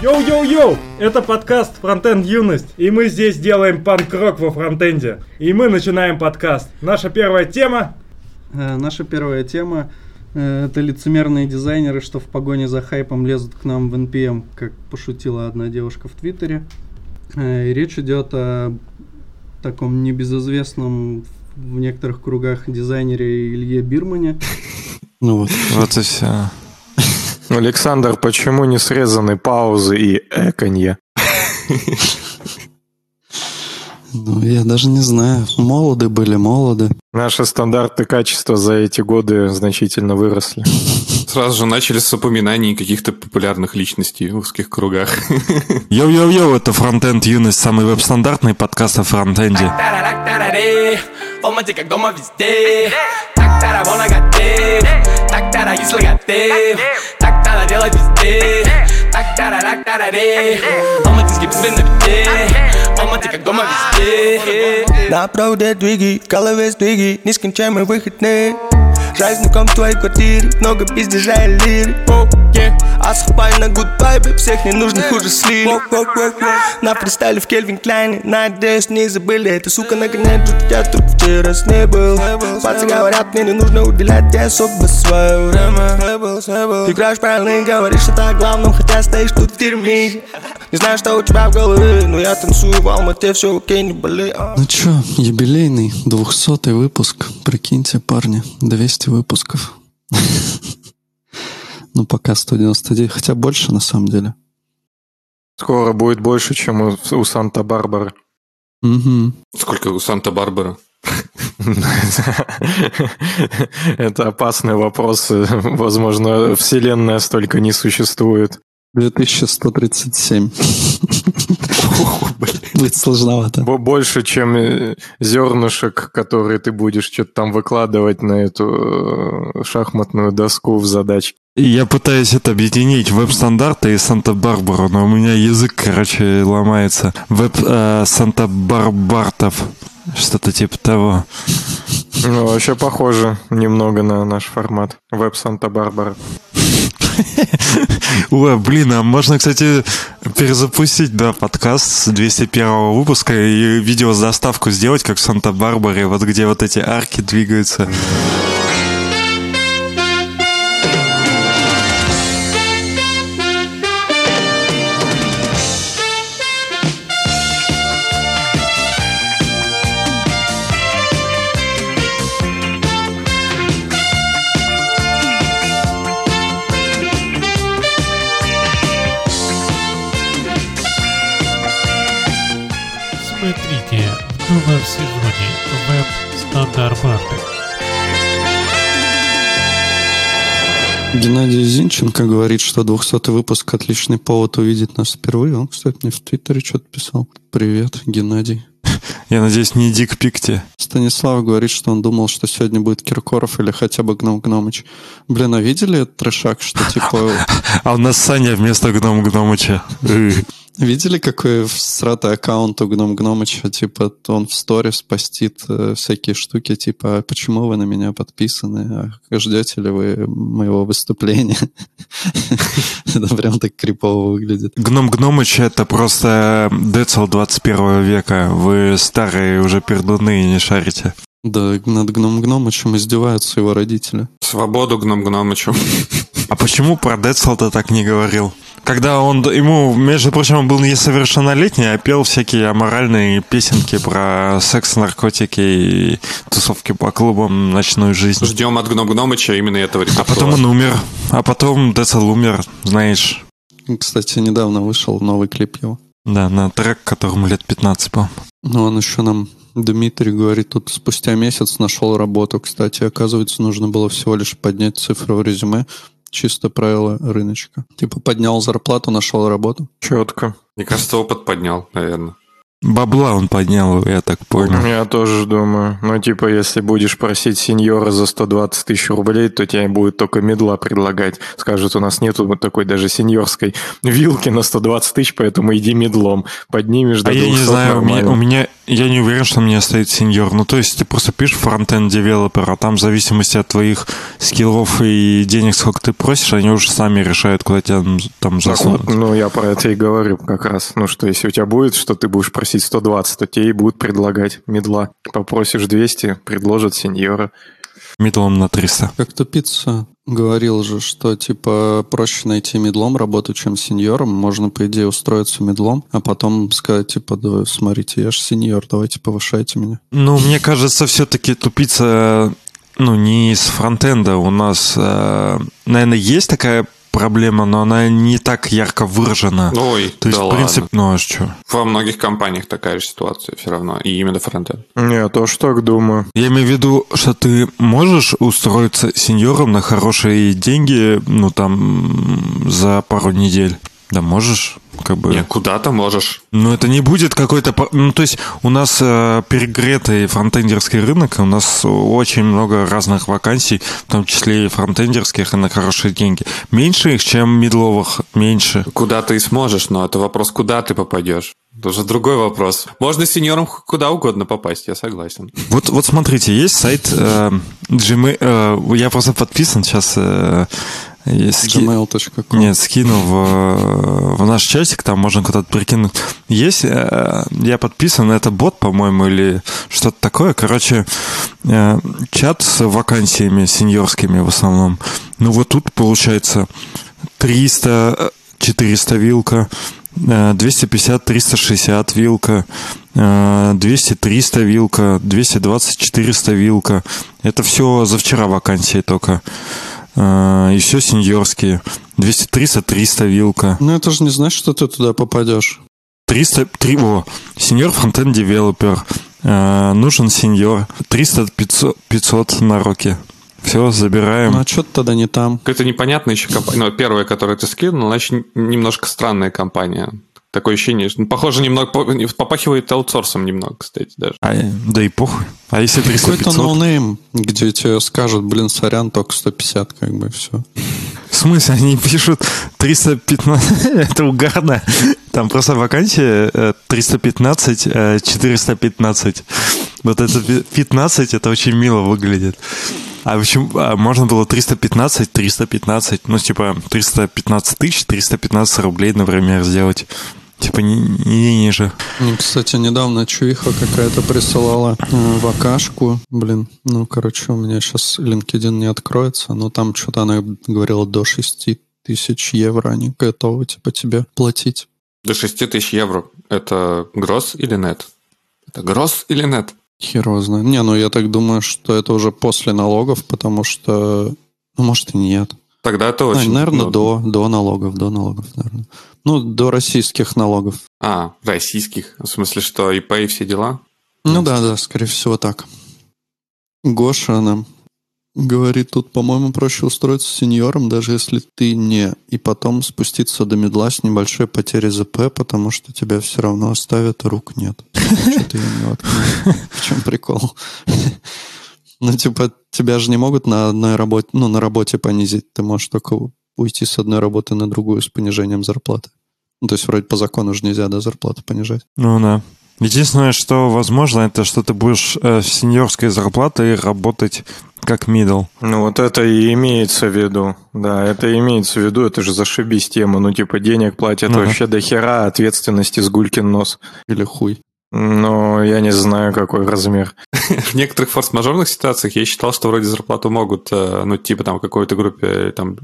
Йоу-йоу-йоу! Это подкаст «Фронтенд Юность», и мы здесь делаем панк-рок во фронтенде. И мы начинаем подкаст. Наша первая тема... Э, наша первая тема э, это лицемерные дизайнеры, что в погоне за хайпом лезут к нам в NPM, как пошутила одна девушка в Твиттере. Э, и речь идет о таком небезызвестном в некоторых кругах дизайнере Илье Бирмане. Ну вот. Вот и все. Александр, почему не срезаны паузы и эконье? Ну, я даже не знаю. Молоды были, молоды. Наши стандарты качества за эти годы значительно выросли. Сразу же начали с упоминаний каких-то популярных личностей в узких кругах. Йоу-йоу-йоу, это Фронтенд Юность, самый веб-стандартный подкаст о фронтенде. как дома везде. Так так тара, если готов Так надо делать везде Так тара, так тара, ре Алматинский бистрин на бите Алматы как дома везде На проводе двиги, в голове сдвиги Нескончаемый выходные Жаль знаком в твоей квартире? Много пиздежа и лири. Oh, yeah. А схапай на гудбайбе Всех ненужных уже слили На фристайле в Кельвин Кляйне Надеюсь не забыли. Это сука нагоняет Я тут вчера с не был. Пацы говорят мне не нужно уделять тебе особо свое время Играешь правильно и говоришь это о главном Хотя стоишь тут в тюрьме. Не знаю что у тебя в голове Но я танцую в Алмате Все окей не болей Ну чё, юбилейный, двухсотый выпуск Прикиньте, парни, 200 выпусков. Ну, пока 199, хотя больше на самом деле. Скоро будет больше, чем у, у Санта-Барбары. Угу. Сколько у Санта-Барбары? Это опасный вопрос. Возможно, Вселенная столько не существует. 2137. Будет сложновато. Больше, чем э, зернышек, которые ты будешь что-то там выкладывать на эту э, шахматную доску в задачке. Я пытаюсь это объединить, веб-стандарты и Санта-Барбару, но у меня язык, короче, ломается. Веб э, Санта-Барбартов, что-то типа того. Ну, вообще похоже немного на наш формат. Веб Санта-Барбара. Ой, блин, а можно, кстати, перезапустить, да, подкаст с 201 выпуска и видео с доставку сделать, как в Санта-Барбаре, вот где вот эти арки двигаются. Веб-стандарты. Геннадий Зинченко говорит, что 200 выпуск отличный повод увидеть нас впервые. Он, кстати, мне в Твиттере что-то писал. Привет, Геннадий. Я надеюсь, не Дик Пикти. Станислав говорит, что он думал, что сегодня будет Киркоров или хотя бы Гном Гномыч. Блин, а видели трешак, что типа... А у нас Саня вместо Гном Гномыча. Видели, какой всратый аккаунт у Гном Гномыча? Типа, он в сторис постит э, всякие штуки, типа, «А почему вы на меня подписаны? А ждете ли вы моего выступления? Это прям так крипово выглядит. Гном Гномыч — это просто Децл 21 века. Вы старые уже пердуны и не шарите. Да, над Гном Гномычем издеваются его родители. Свободу Гном Гномычу. А почему про Децл ты так не говорил? Когда он, ему, между прочим, он был несовершеннолетний, а пел всякие аморальные песенки про секс, наркотики и тусовки по клубам, ночную жизнь. Ждем от Гном Гномыча именно этого А потом он умер. А потом Децл умер, знаешь. Кстати, недавно вышел новый клип его. Да, на трек, которому лет 15, по Ну, он еще нам Дмитрий говорит, тут спустя месяц нашел работу. Кстати, оказывается, нужно было всего лишь поднять цифру в резюме, Чисто правило рыночка. Типа поднял зарплату, нашел работу. Четко. Мне кажется, опыт поднял, наверное. Бабла он поднял, я так понял. Я тоже думаю. Ну, типа, если будешь просить сеньора за 120 тысяч рублей, то тебе будет только медла предлагать. Скажут, у нас нету вот такой даже сеньорской вилки на 120 тысяч, поэтому иди медлом. Поднимешь до А я не знаю, у меня, у меня я не уверен, что мне стоит сеньор. Ну, то есть ты просто пишешь фронтенд девелопер, а там в зависимости от твоих скиллов и денег, сколько ты просишь, они уже сами решают, куда тебя там Так засунуть. вот, ну, я про это и говорю как раз. Ну, что если у тебя будет, что ты будешь просить 120, то тебе и будут предлагать медла. Попросишь 200, предложат сеньора. Мидлом на 300. Как тупица говорил же, что типа проще найти медлом работу, чем сеньором. Можно, по идее, устроиться медлом, а потом сказать, типа, да, смотрите, я же сеньор, давайте повышайте меня. Ну, мне кажется, все-таки тупица, ну, не из фронтенда. У нас, э, наверное, есть такая проблема, но она не так ярко выражена. Ой, То есть, да в принципе, ладно. ну а что? Во многих компаниях такая же ситуация все равно. И именно фронтенд. Не, тоже так думаю. Я имею в виду, что ты можешь устроиться сеньором на хорошие деньги, ну, там, за пару недель. Да, можешь, как бы... Не, куда-то можешь. Ну, это не будет какой-то... Ну, то есть у нас э, перегретый фронтендерский рынок, у нас очень много разных вакансий, в том числе и фронтендерских, и на хорошие деньги. Меньше их, чем медловых, меньше. Куда ты и сможешь, но это вопрос, куда ты попадешь. Это уже другой вопрос. Можно сеньором куда угодно попасть, я согласен. Вот, вот смотрите, есть сайт э, Gmail, э, я просто подписан сейчас... Э, ски- gmail.com. Нет, скину в, в наш чатик, там можно куда-то прикинуть. Есть, э, я подписан, это бот, по-моему, или что-то такое. Короче, э, чат с вакансиями сеньорскими в основном. Ну вот тут получается 300, э, 400 вилка, э, 250, 360 вилка, э, 200, 300 вилка, 220, 400 вилка. Это все за вчера вакансии только. И все сеньорские. 200, 300, 300 вилка. Ну, это же не значит, что ты туда попадешь. 300, 3, о, сеньор фронтенд девелопер. Э, нужен сеньор. 300, 500, 500 на руки. Все, забираем. Ну, а что ты тогда не там? Какая-то непонятная еще компания. Ну, первая, которую ты скинул, еще немножко странная компания. Такое ощущение, что, ну, похоже, немного по- попахивает аутсорсом немного, кстати, даже. А, да и похуй. А если 300, Какой-то 500? ноунейм, где тебе скажут, блин, сорян, только 150, как бы, все. В смысле, они пишут 315, это угарно. Там просто вакансия э, 315, э, 415. Вот это пи- 15, это очень мило выглядит. А почему а можно было 315, 315, ну, типа, 315 тысяч, 315 рублей, например, сделать. Типа, не, не ниже. Мне, кстати, недавно чувиха какая-то присылала э, вакашку. Блин, ну, короче, у меня сейчас LinkedIn не откроется, но там что-то она говорила до 6 тысяч евро они готовы, типа, тебе платить. До 6 тысяч евро. Это гросс или нет? Это гросс или нет? Хер его знает. Не, ну я так думаю, что это уже после налогов, потому что... Ну, может, и нет. Тогда это А, очень... наверное, ну, до, до налогов, до налогов, наверное. Ну, до российских налогов. А, российских. В смысле, что ИП и все дела? Ну да, да, скорее всего так. Гоша нам говорит, тут, по-моему, проще устроиться сеньором, даже если ты не, и потом спуститься до медла с небольшой потерей ЗП, потому что тебя все равно оставят, и рук нет. Что-то я не. В чем прикол? Ну, типа, тебя же не могут на одной работе, ну, на работе понизить. Ты можешь только уйти с одной работы на другую с понижением зарплаты. Ну, то есть, вроде по закону же нельзя, да, зарплату понижать. Ну да. Единственное, что возможно, это что ты будешь э, с сеньорской зарплатой работать как мидл. Ну, вот это и имеется в виду. Да, это и имеется в виду, это же зашибись тема. Ну, типа, денег платят Ну да. вообще до хера, ответственности с гулькин нос. Или хуй. Но я не знаю, какой размер. В некоторых форс-мажорных ситуациях я считал, что вроде зарплату могут, э, ну, типа там какой-то группе, там,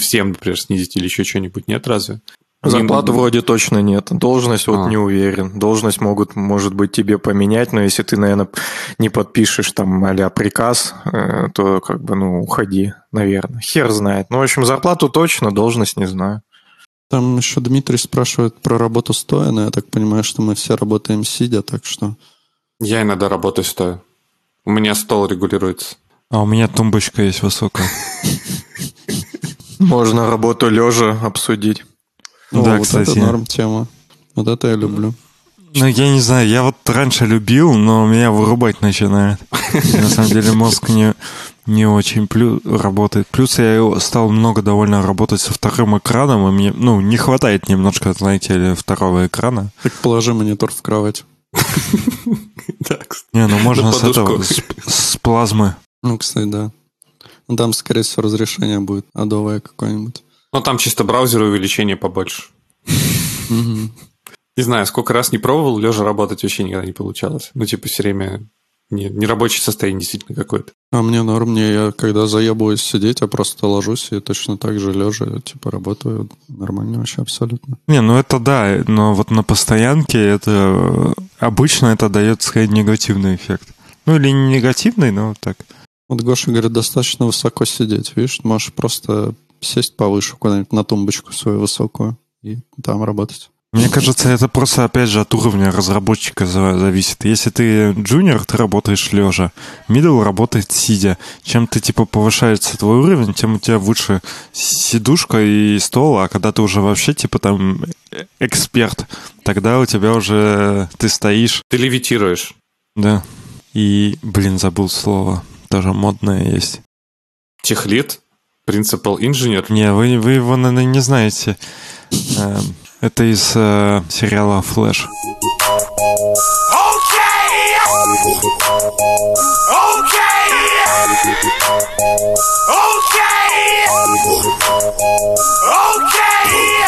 всем, например, снизить или еще что-нибудь. Нет, разве? Зарплаты Не- вроде точно нет. Должность вот А. не уверен. Должность могут, может быть, тебе поменять, но если ты, наверное, не подпишешь там а приказ, э, то как бы, ну, уходи, наверное. Хер знает. Ну, в общем, зарплату точно, должность не знаю. Там еще Дмитрий спрашивает про работу стоя, но я так понимаю, что мы все работаем сидя, так что... Я иногда работаю стоя. У меня стол регулируется. А у меня тумбочка есть высокая. Можно работу лежа обсудить. О, Да, вот кстати. это норм тема. Вот это я люблю. Ну, я не знаю, я вот раньше любил, но меня вырубать начинает. На самом деле мозг не, не очень плю, работает. Плюс я стал много довольно работать со вторым экраном, и мне, ну, не хватает немножко, знаете ли, второго экрана. Так положи монитор в кровать. Не, ну можно с этого, с плазмы. Ну, кстати, да. Ну, Там, скорее всего, разрешение будет адовое какое-нибудь. Ну, там чисто браузер увеличение побольше. Не знаю, сколько раз не пробовал, лежа работать вообще никогда не получалось. Ну, типа, все время не, нерабочее состояние действительно какое-то. А мне норм, мне я когда заебываюсь сидеть, я просто ложусь и точно так же лежа, типа, работаю нормально вообще абсолютно. Не, ну это да, но вот на постоянке это обычно это дает скорее негативный эффект. Ну или не негативный, но вот так. Вот Гоша говорит, достаточно высоко сидеть, видишь, можешь просто сесть повыше куда-нибудь на тумбочку свою высокую и там работать. Мне кажется, это просто, опять же, от уровня разработчика за- зависит. Если ты джуниор, ты работаешь лежа. Middle работает сидя. Чем ты, типа, повышается твой уровень, тем у тебя выше сидушка и стол, а когда ты уже вообще, типа, там, эксперт, тогда у тебя уже ты стоишь, Ты левитируешь. да. И, блин, забыл слово. Тоже модное есть. Техлит, Principal Engineer. Не, вы, вы его, наверное, не знаете. Эм, Это из э, сериала «Флэш».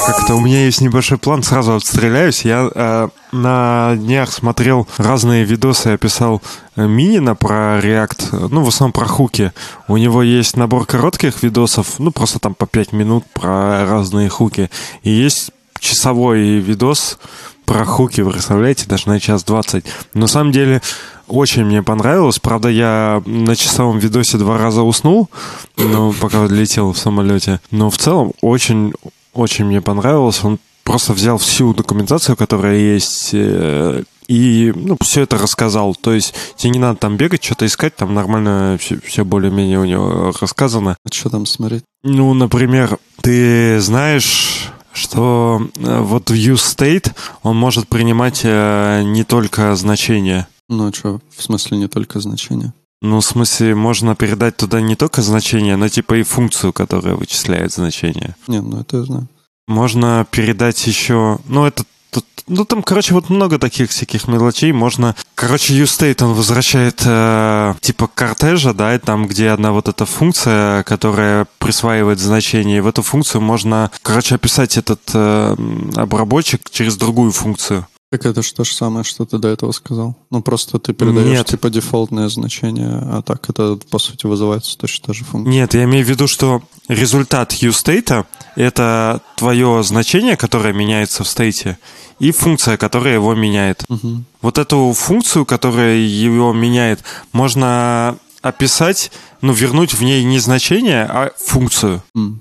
Как-то у меня есть небольшой план, сразу отстреляюсь. Я э, на днях смотрел разные видосы, я писал э, Минина про React, ну, в основном про хуки. У него есть набор коротких видосов, ну, просто там по 5 минут про разные хуки. И есть часовой видос про хуки, вы представляете, даже на час 20. На самом деле, очень мне понравилось. Правда, я на часовом видосе два раза уснул, ну, пока летел в самолете. Но в целом очень, очень мне понравилось. Он просто взял всю документацию, которая есть, э, и ну, все это рассказал. То есть тебе не надо там бегать, что-то искать, там нормально все, более-менее у него рассказано. А что там смотреть? Ну, например, ты знаешь, что э, вот view state, он может принимать э, не только значения. Ну, а что, в смысле не только значение? Ну, в смысле, можно передать туда не только значение, но типа и функцию, которая вычисляет значение. Не, ну это я знаю. Можно передать еще... Ну, это тут- ну, там, короче, вот много таких всяких мелочей. Можно... Короче, useState, он возвращает э, типа кортежа, да, и там, где одна вот эта функция, которая присваивает значение. И в эту функцию можно, короче, описать этот э, обработчик через другую функцию. Так это же то же самое, что ты до этого сказал. Ну, просто ты передаешь, Нет. типа, дефолтное значение, а так это, по сути, вызывается точно та же функция. Нет, я имею в виду, что результат useState — это твое значение, которое меняется в стейте, и функция, которая его меняет. Мгм. Вот эту функцию, которая его меняет, можно описать, ну, вернуть в ней не значение, а функцию.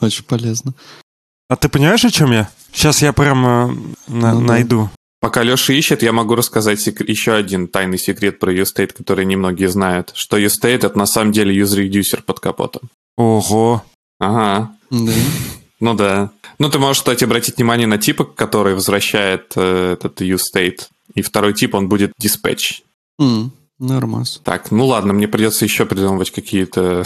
Очень полезно. А ты понимаешь, о чем я? Сейчас я прямо на- Ну да. найду. Пока Леша ищет, я могу рассказать сек- еще один тайный секрет про UState, который немногие знают. Что UState — это на самом деле user-reducer под капотом. Ого. Ага. Да. Ну да. Ну, ты можешь, кстати, обратить внимание на типа, который возвращает э, этот useState. И второй тип, он будет dispatch. М, Нормас. Так, ну ладно, мне придется еще придумывать какие-то...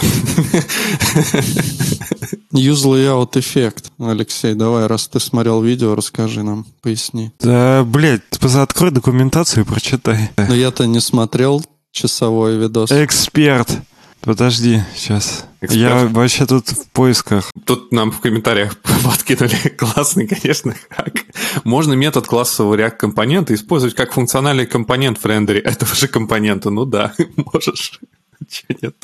Use layout эффект. Алексей, давай, раз ты смотрел видео, расскажи нам, поясни. Да, блядь, открой документацию и прочитай. Но я-то не смотрел часовой видос. Эксперт. Подожди, сейчас. Эксперт? Я вообще тут в поисках. Тут нам в комментариях подкинули классный, конечно, хак. Можно метод классового React компонента использовать как функциональный компонент в рендере этого же компонента. Ну да, можешь. Чего нет?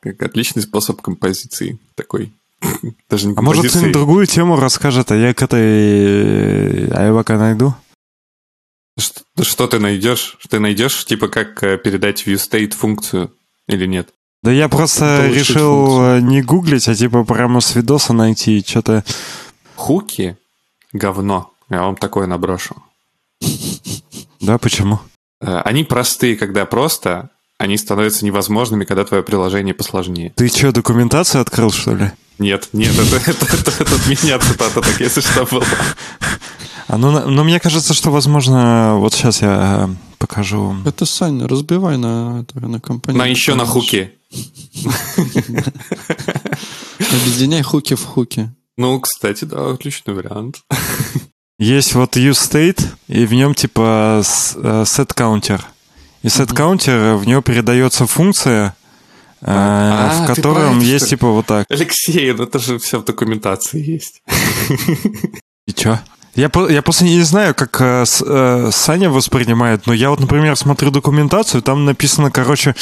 Как отличный способ композиции такой. Даже не А может, кто-нибудь другую тему расскажет, а я к этой... А я пока найду. Что, что ты найдешь? Ты найдешь, типа, как э, передать viewState функцию или нет? Да я просто Получить решил функцию. э, не гуглить, а типа прямо с видоса найти что-то. Хуки — говно. Я вам такое наброшу. Да, почему? Э, Они простые, когда просто, они становятся невозможными, когда твое приложение посложнее. Ты что, документацию открыл, что ли? Нет, нет, это, это, это- это от меня цитата, так если что было. А ну, ну, мне кажется, что, возможно, вот сейчас я э, покажу. Это, Сань, разбивай на, на компоненты. На еще на хуки. Объединяй хуки в хуки. Ну, кстати, да, отличный вариант. Есть вот useState, и в нем типа э, setCounter. И setCounter, в него передается функция, э, А, в котором есть что типа вот так. Алексей, ну это же все в документации есть. И чё? Я, по- я просто не знаю, как э, с- э, Саня воспринимает, но я вот, например, смотрю документацию, там написано, короче, э,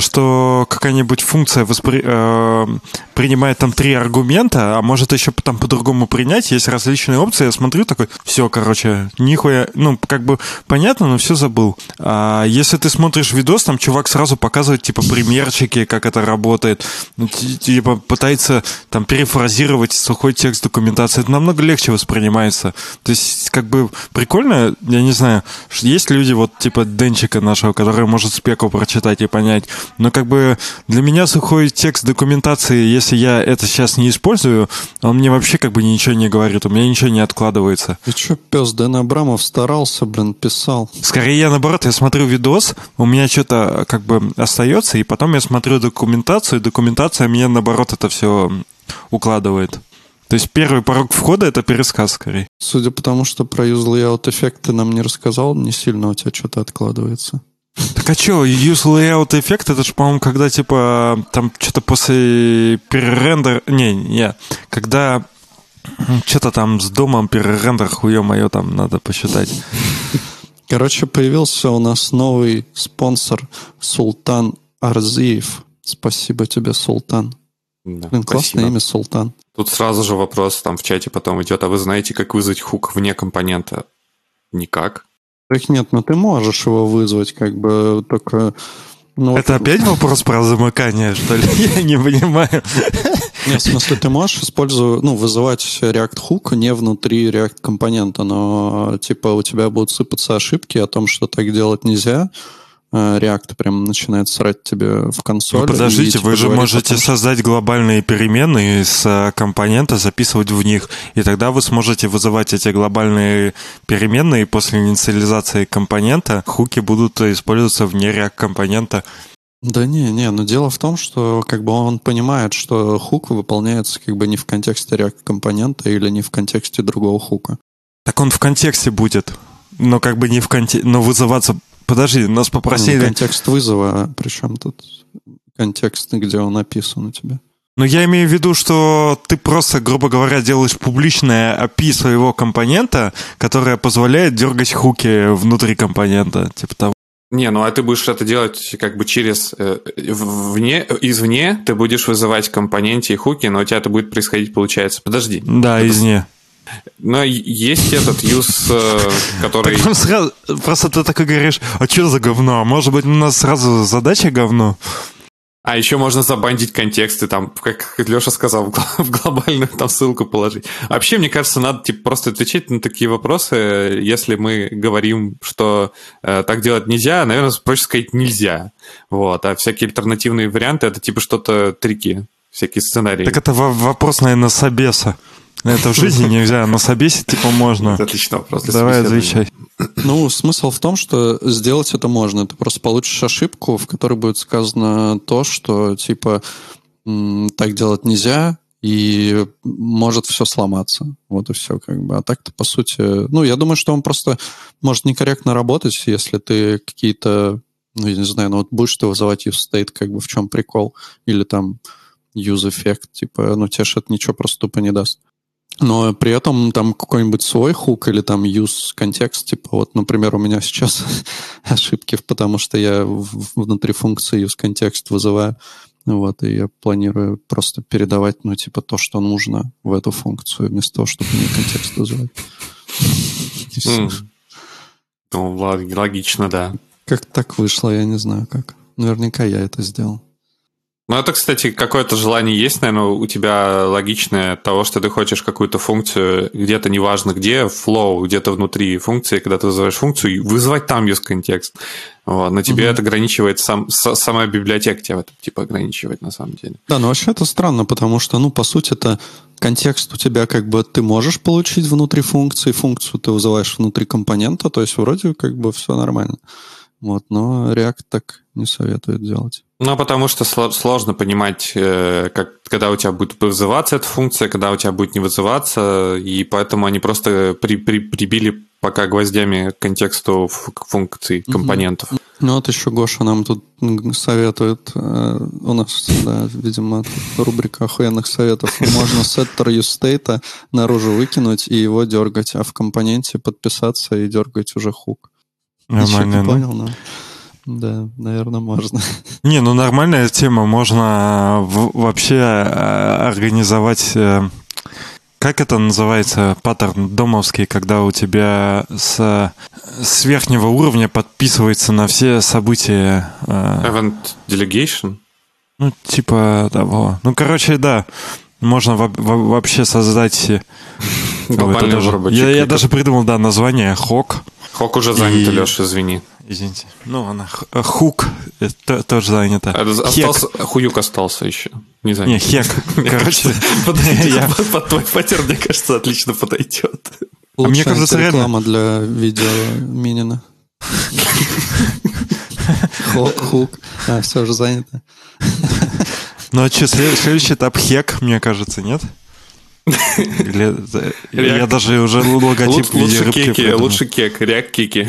что какая-нибудь функция воспри- э, принимает там три аргумента, а может еще там по-другому принять, есть различные опции, я смотрю такой, все, короче, нихуя, ну, как бы понятно, но все забыл. А если ты смотришь видос, там чувак сразу показывает, типа, примерчики, как это работает, ну, ти- типа, пытается там перефразировать сухой текст документации, это намного легче воспринимается. То есть, как бы, прикольно, я не знаю, есть люди, вот, типа, Денчика нашего, который может спеку прочитать и понять, но, как бы, для меня сухой текст документации, если я это сейчас не использую, он мне вообще, как бы, ничего не говорит, у меня ничего не откладывается. И чё, пес, Дэн Абрамов старался, блин, писал. Скорее, я наоборот, я смотрю видос, у меня что-то как бы остается, и потом я смотрю документацию, и документация мне наоборот это все укладывает. То есть первый порог входа это пересказ скорее. Судя по тому, что про use layout эффект ты нам не рассказал, не сильно у тебя что-то откладывается. Так а что, use layout эффект, это же, по-моему, когда типа там что-то после перерендер... Не, не, когда что-то там с домом перерендер, хуе мое, там надо посчитать. Короче, появился у нас новый спонсор Султан Арзиев. Спасибо тебе, Султан. Да, Блин, классное спасибо. имя Султан. Тут сразу же вопрос там в чате потом идет, а вы знаете, как вызвать хук вне компонента? Никак. Так нет, ну ты можешь его вызвать, как бы только... Ну, Это вот- опять вопрос про замыкание, что ли? Я не понимаю. Нет, в смысле, ты можешь использовать, ну, вызывать React Hook не внутри React компонента, но типа у тебя будут сыпаться ошибки о том, что так делать нельзя. Э, React прям начинает срать тебе в консоль. Ну, и, подождите, типа, вы же можете том, что- создать глобальные переменные из э, компонента, записывать в них, и тогда вы сможете вызывать эти глобальные переменные и после инициализации компонента. Хуки будут использоваться вне React компонента. Да не, не, но дело в том, что как бы он понимает, что хук выполняется как бы не в контексте React компонента или не в контексте другого хука. Так он в контексте будет, но как бы не в контексте, но вызываться... Подожди, нас Ну, попросили... контекст вызова, причем тут контекст, где он написан у тебя. Но я имею в виду, что ты просто, грубо говоря, делаешь публичное API своего компонента, которое позволяет дергать хуки внутри компонента. Типа того. Не, ну а ты будешь это делать как бы через э, вне, извне, ты будешь вызывать компоненте и хуки, но у тебя это будет происходить, получается. Подожди. Да, Это из не. Но и- есть этот юз, э, который... Так сразу, просто ты такой говоришь, а что за говно? Может быть, у нас сразу задача говно? А еще можно забандить контексты, там, как Леша сказал, в глобальную там ссылку положить. Вообще, мне кажется, надо типа, просто отвечать на такие вопросы, если мы говорим, что э, так делать нельзя, наверное, проще сказать нельзя. Вот. А всякие альтернативные варианты это типа что-то трики, всякие сценарии. Так это во- вопрос, наверное, собеса. Это в жизни нельзя, на собесе типа можно. Это отличный вопрос. для Давай отвечай. Ну, смысл в том, что сделать это можно. Ты просто получишь ошибку, в которой будет сказано то, что типа так делать нельзя, и может все сломаться. Вот и все, как бы. А так-то, по сути, ну, я думаю, что он просто может некорректно работать, если ты какие-то, ну, я не знаю, ну, вот будешь ты вызывать use state, как бы в чем прикол, или там use эффект, типа, ну, тебе ж это ничего просто тупо не даст. Но при этом там какой-нибудь свой хук или там use контекст, типа вот, например, у меня сейчас ошибки, потому что я внутри функции use контекст вызываю, вот, и я планирую просто передавать, ну, типа, то, что нужно в эту функцию, вместо того, чтобы мне контекст вызывать. Ну, лог- логично, да. Как так вышло, я не знаю как. Наверняка я это сделал. Ну, это, кстати, какое-то желание есть, наверное, у тебя логичное того, что ты хочешь какую-то функцию где-то, неважно где, flow, где-то внутри функции, когда ты вызываешь функцию, вызвать там use контекст. Вот. Но тебе Мгм. это ограничивает, сам, с- сама библиотека тебя в этом типа ограничивает на самом деле. Да, но вообще это странно, потому что, ну, по сути, это контекст у тебя как бы ты можешь получить внутри функции, функцию ты вызываешь внутри компонента, то есть вроде как бы все нормально. Вот, но React так не советует делать. Ну, потому что сло- сложно понимать, э, как, когда у тебя будет вызываться эта функция, когда у тебя будет не вызываться, и поэтому они просто при, при, прибили пока гвоздями к контексту функций компонентов. Ну вот еще Гоша нам тут советует, э, у нас, да, видимо, рубрика охуенных советов. Можно сеттер useState наружу выкинуть и его дергать, а в компоненте подписаться и дергать уже хук. Нормально, не ну. понял, но... Да, наверное, можно. Не, ну нормальная тема. Можно в- вообще э, организовать... э, Как это называется, паттерн домовский, когда у тебя с, с верхнего уровня подписывается на все события э, Event Delegation? Ну, типа того. Ну, короче, да. Можно во- во- вообще создать... э, Глобальный даже- я, я даже придумал, да, название Хок. Хок уже занят, И- Леша, извини. Извините. Ну, она э, Хук э, то- тоже занята. А. Остался, хуюк остался еще. Не знаю. Не, Хек. Мне Короче, Под- твой паттерн, мне кажется, отлично подойдет. А мне кажется, реклама для видео Минина. Хук, хук. А, все уже занято. ну, а что, следующий этап Хек, мне кажется, нет? Или, э, я даже уже логотип Лучше кеки, лучше кек, реак кики.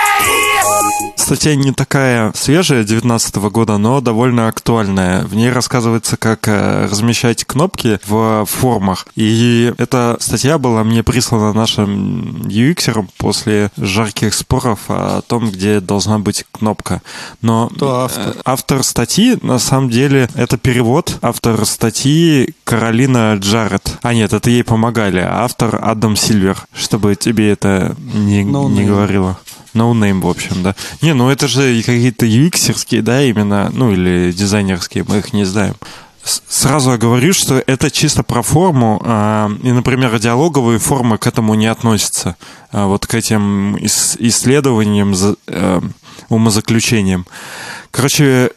Статья не такая свежая, 2019 года, но довольно актуальная. В ней рассказывается, как э, размещать кнопки в формах. И эта статья была мне прислана нашим UX после жарких споров о том, где должна быть кнопка. Но Кто автор? э, автор статьи, на самом деле, это перевод. Автор статьи Каролина Джаред. А нет, это ей помогали. А автор Адам Сильвер, чтобы тебе это не, No не name. говорило. No name, в общем, да. Не, ну это же какие-то UX-ерские, да, именно, ну или дизайнерские, мы их не знаем. Сразу говорю, что это чисто про форму, а, и, например, диалоговые формы к этому не относятся. А, вот к этим ис- исследованиям, э, умозаключениям. Короче,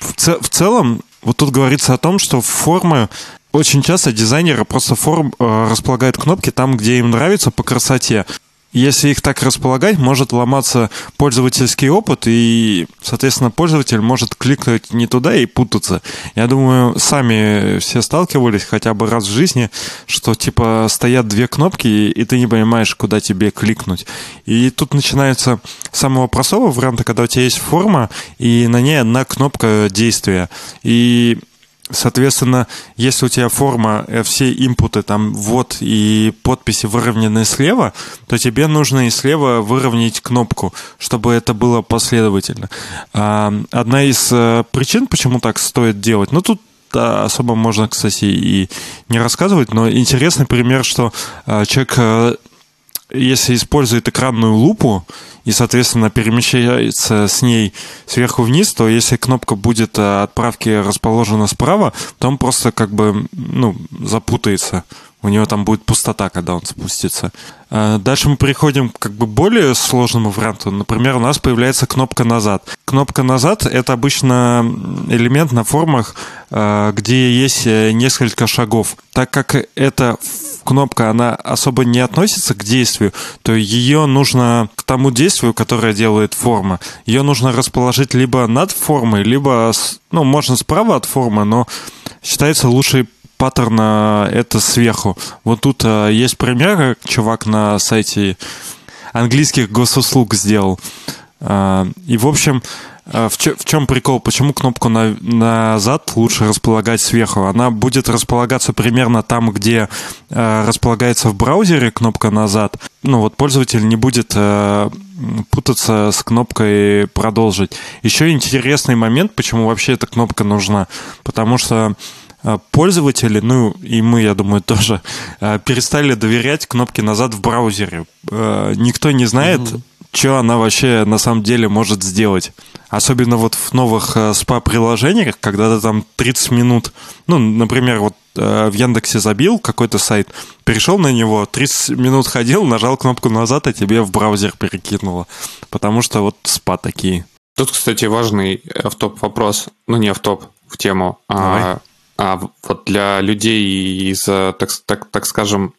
в, ц- в целом, вот тут говорится о том, что формы очень часто дизайнеры просто форм э, располагают кнопки там, где им нравится по красоте. Если их так располагать, может ломаться пользовательский опыт, и, соответственно, пользователь может кликнуть не туда и путаться. Я думаю, сами все сталкивались хотя бы раз в жизни, что типа стоят две кнопки, и ты не понимаешь, куда тебе кликнуть. И тут начинается с самого простого варианта, когда у тебя есть форма, и на ней одна кнопка действия. И Соответственно, если у тебя форма, э, все инпуты, там, ввод и подписи выровнены слева, то тебе нужно и слева выровнять кнопку, чтобы это было последовательно. А, Одна из э, причин, почему так стоит делать, ну, тут особо можно, кстати, и не рассказывать, но интересный пример, что э, человек если использует экранную лупу и, соответственно, перемещается с ней сверху вниз, то если кнопка будет э, отправки расположена справа, то он просто как бы, ну, запутается. У него там будет пустота, когда он спустится. Э, Дальше мы переходим как бы к более сложному варианту. Например, у нас появляется кнопка «назад». Кнопка «назад» — это обычно элемент на формах, э, где есть э, несколько шагов. Так как эта кнопка, она особо не относится к действию, то ее нужно к тому действию, которое делает форма, ее нужно расположить либо над формой, либо, ну, можно справа от формы, но считается лучший паттерн э, это сверху. Вот тут э, есть пример, чувак на сайте английских госуслуг сделал. А, И, в общем, а, в, чё- в чем прикол? Почему кнопку на, назад лучше располагать сверху? Она будет располагаться примерно там, где э, располагается в браузере кнопка назад. Ну вот пользователь не будет э, путаться с кнопкой продолжить. Еще интересный момент, почему вообще эта кнопка нужна. Потому что э, пользователи, ну и мы, я думаю, тоже, э, перестали доверять кнопке назад в браузере. Э, Никто не знает, что она вообще на самом деле может сделать. Особенно вот в новых э, спа-приложениях, когда ты там 30 минут, ну, например, вот э, в Яндексе забил какой-то сайт, перешел на него, 30 минут ходил, нажал кнопку назад, а тебе в браузер перекинуло. Потому что вот спа такие. Тут, кстати, важный автоп вопрос. Ну, не автоп, в тему. А, а вот для людей из, э, так, так, так скажем,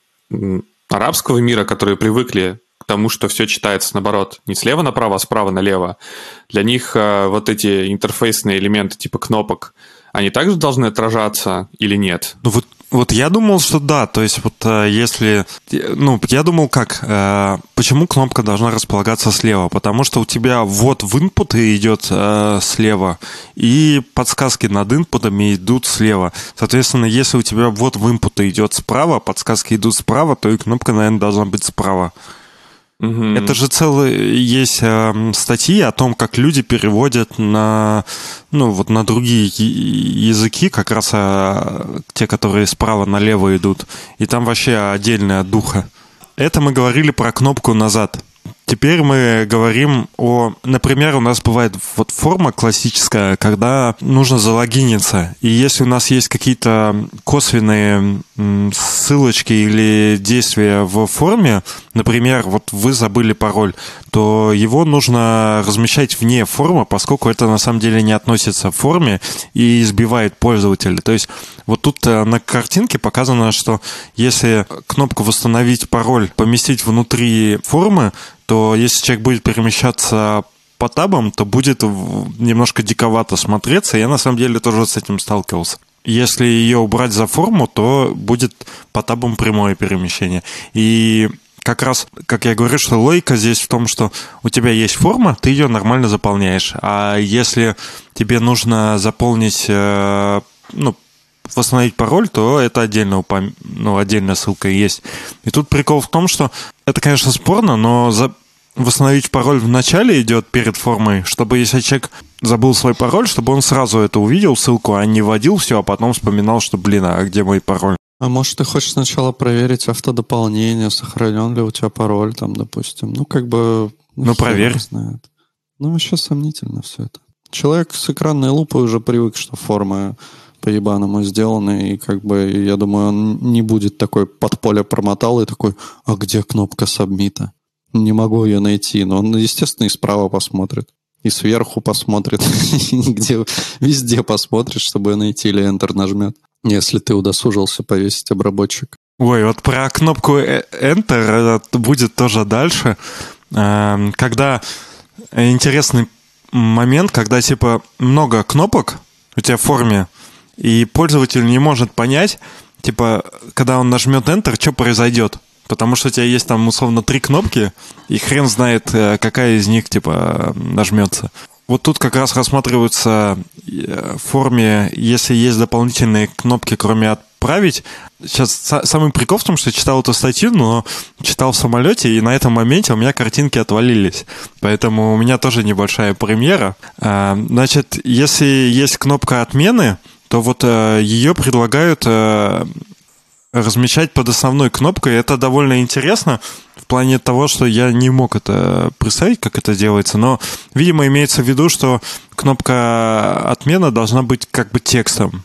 арабского мира, которые привыкли к тому, что все читается наоборот, не слева направо, а справа налево, для них э, вот эти интерфейсные элементы типа кнопок, они также должны отражаться или нет? Ну вот, вот я думал, что да. То есть вот э, если... Ну, я думал как? э, Почему кнопка должна располагаться слева? Потому что у тебя ввод в инпуты идет э, слева, и подсказки над инпутами идут слева. Соответственно, если у тебя ввод в инпуты идет справа, подсказки идут справа, то и кнопка, наверное, должна быть справа. Это же целые есть эм, статьи о том, как люди переводят на, ну, вот на другие языки, как раз э, те, которые справа налево идут. И там вообще отдельная духа. Это мы говорили про кнопку назад. Теперь мы говорим о... Например, у нас бывает вот форма классическая, когда нужно залогиниться. И если у нас есть какие-то косвенные ссылочки или действия в форме, например, вот вы забыли пароль, то его нужно размещать вне формы, поскольку это на самом деле не относится к форме и избивает пользователя. То есть вот тут э, на картинке показано, что если кнопку «Восстановить пароль» поместить внутри формы, то если человек будет перемещаться по табам, то будет немножко диковато смотреться. Я на самом деле тоже с этим сталкивался. Если ее убрать за форму, то будет по табам прямое перемещение. И как раз, как я говорю, что логика здесь в том, что у тебя есть форма, ты ее нормально заполняешь. А если тебе нужно заполнить, э, ну, восстановить пароль, то это отдельно упом- ну, отдельная ссылка есть. И тут прикол в том, что это, конечно, спорно, но за... восстановить пароль в начале идет перед формой, чтобы если человек забыл свой пароль, чтобы он сразу это увидел, ссылку, а не вводил все, а потом вспоминал, что, блин, а где мой пароль? А может, ты хочешь сначала проверить автодополнение, сохранен ли у тебя пароль, там, допустим. Ну, как бы... Ну, хер проверь. знает. Ну, вообще сомнительно все это. Человек с экранной лупой уже привык, что формы по-ебаному сделаны, и как бы, я думаю, он не будет такой под поле промотал и такой, а где кнопка сабмита? Не могу ее найти. Но он, естественно, и справа посмотрит. И сверху посмотрит. и Где, везде посмотрит, чтобы найти или Enter нажмет. Если ты удосужился повесить обработчик. Ой, вот про кнопку э- Enter это будет тоже дальше. Эм, Когда интересный момент, когда типа много кнопок у тебя в форме, и пользователь не может понять, типа, когда он нажмет Enter, что произойдет. Потому что у тебя есть там условно три кнопки, и хрен знает, э, какая из них типа нажмется. Вот тут как раз рассматриваются э, в форме, если есть дополнительные кнопки, кроме отправить. Сейчас са- самый прикол в том, что я читал эту статью, но читал в самолете, и на этом моменте у меня картинки отвалились. Поэтому у меня тоже небольшая премьера. А, Значит, если есть кнопка отмены, то вот э, ее предлагают э, размещать под основной кнопкой. Это довольно интересно плане того, что я не мог это представить, как это делается, но, видимо, имеется в виду, что кнопка отмена должна быть как бы текстом.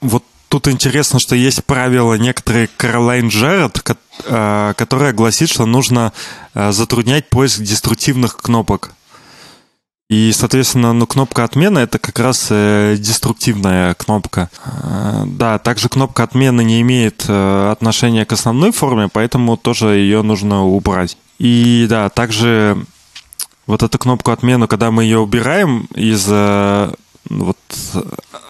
Вот тут интересно, что есть правило некоторые Каролайн Джерард, э, которое гласит, что нужно э, затруднять поиск деструктивных кнопок. И, соответственно, ну, кнопка отмена это как раз э, деструктивная кнопка. Э, да, также кнопка отмены не имеет э, отношения к основной форме, поэтому тоже ее нужно убрать. И да, также вот эту кнопку отмену, когда мы ее убираем из э, вот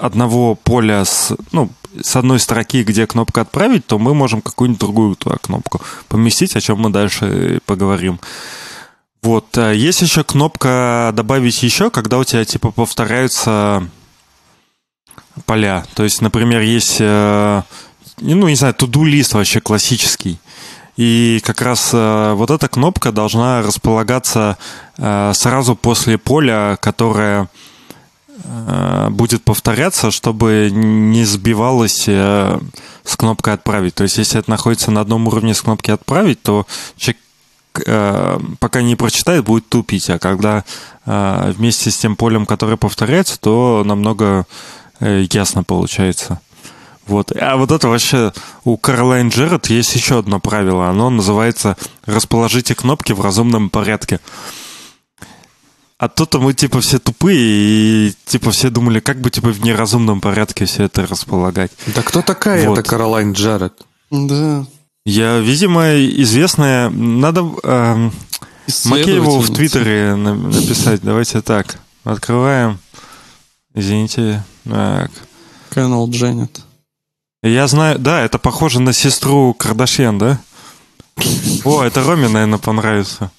одного поля с, ну, с одной строки, где кнопка отправить, то мы можем какую-нибудь другую туда кнопку поместить, о чем мы дальше поговорим. Вот, а есть еще кнопка добавить еще, когда у тебя типа повторяются поля. То есть, например, есть, э, ну, не знаю, to-do лист вообще классический. И как раз э, вот эта кнопка должна располагаться э, сразу после поля, которое э, будет повторяться, чтобы не сбивалось э, с кнопкой «Отправить». То есть, если это находится на одном уровне с кнопки «Отправить», то человек э, пока не прочитает, будет тупить. А когда э, вместе с тем полем, которое повторяется, то намного э, ясно получается. Вот. А вот это вообще у Каролайн Джерард есть еще одно правило. Оно называется «Расположите кнопки в разумном порядке». А тут мы типа все тупые и типа все думали, как бы типа в неразумном порядке все это располагать. Да кто такая Вот. эта Каролайн Джаред? Да. Я, видимо, известная. Надо эм, Макееву в. Твиттере на- написать. Давайте так. Открываем. Извините. Так. Кеннел Дженнет. Я знаю, да, это похоже на сестру Кардашьян, да? О, это Роме, наверное, понравится.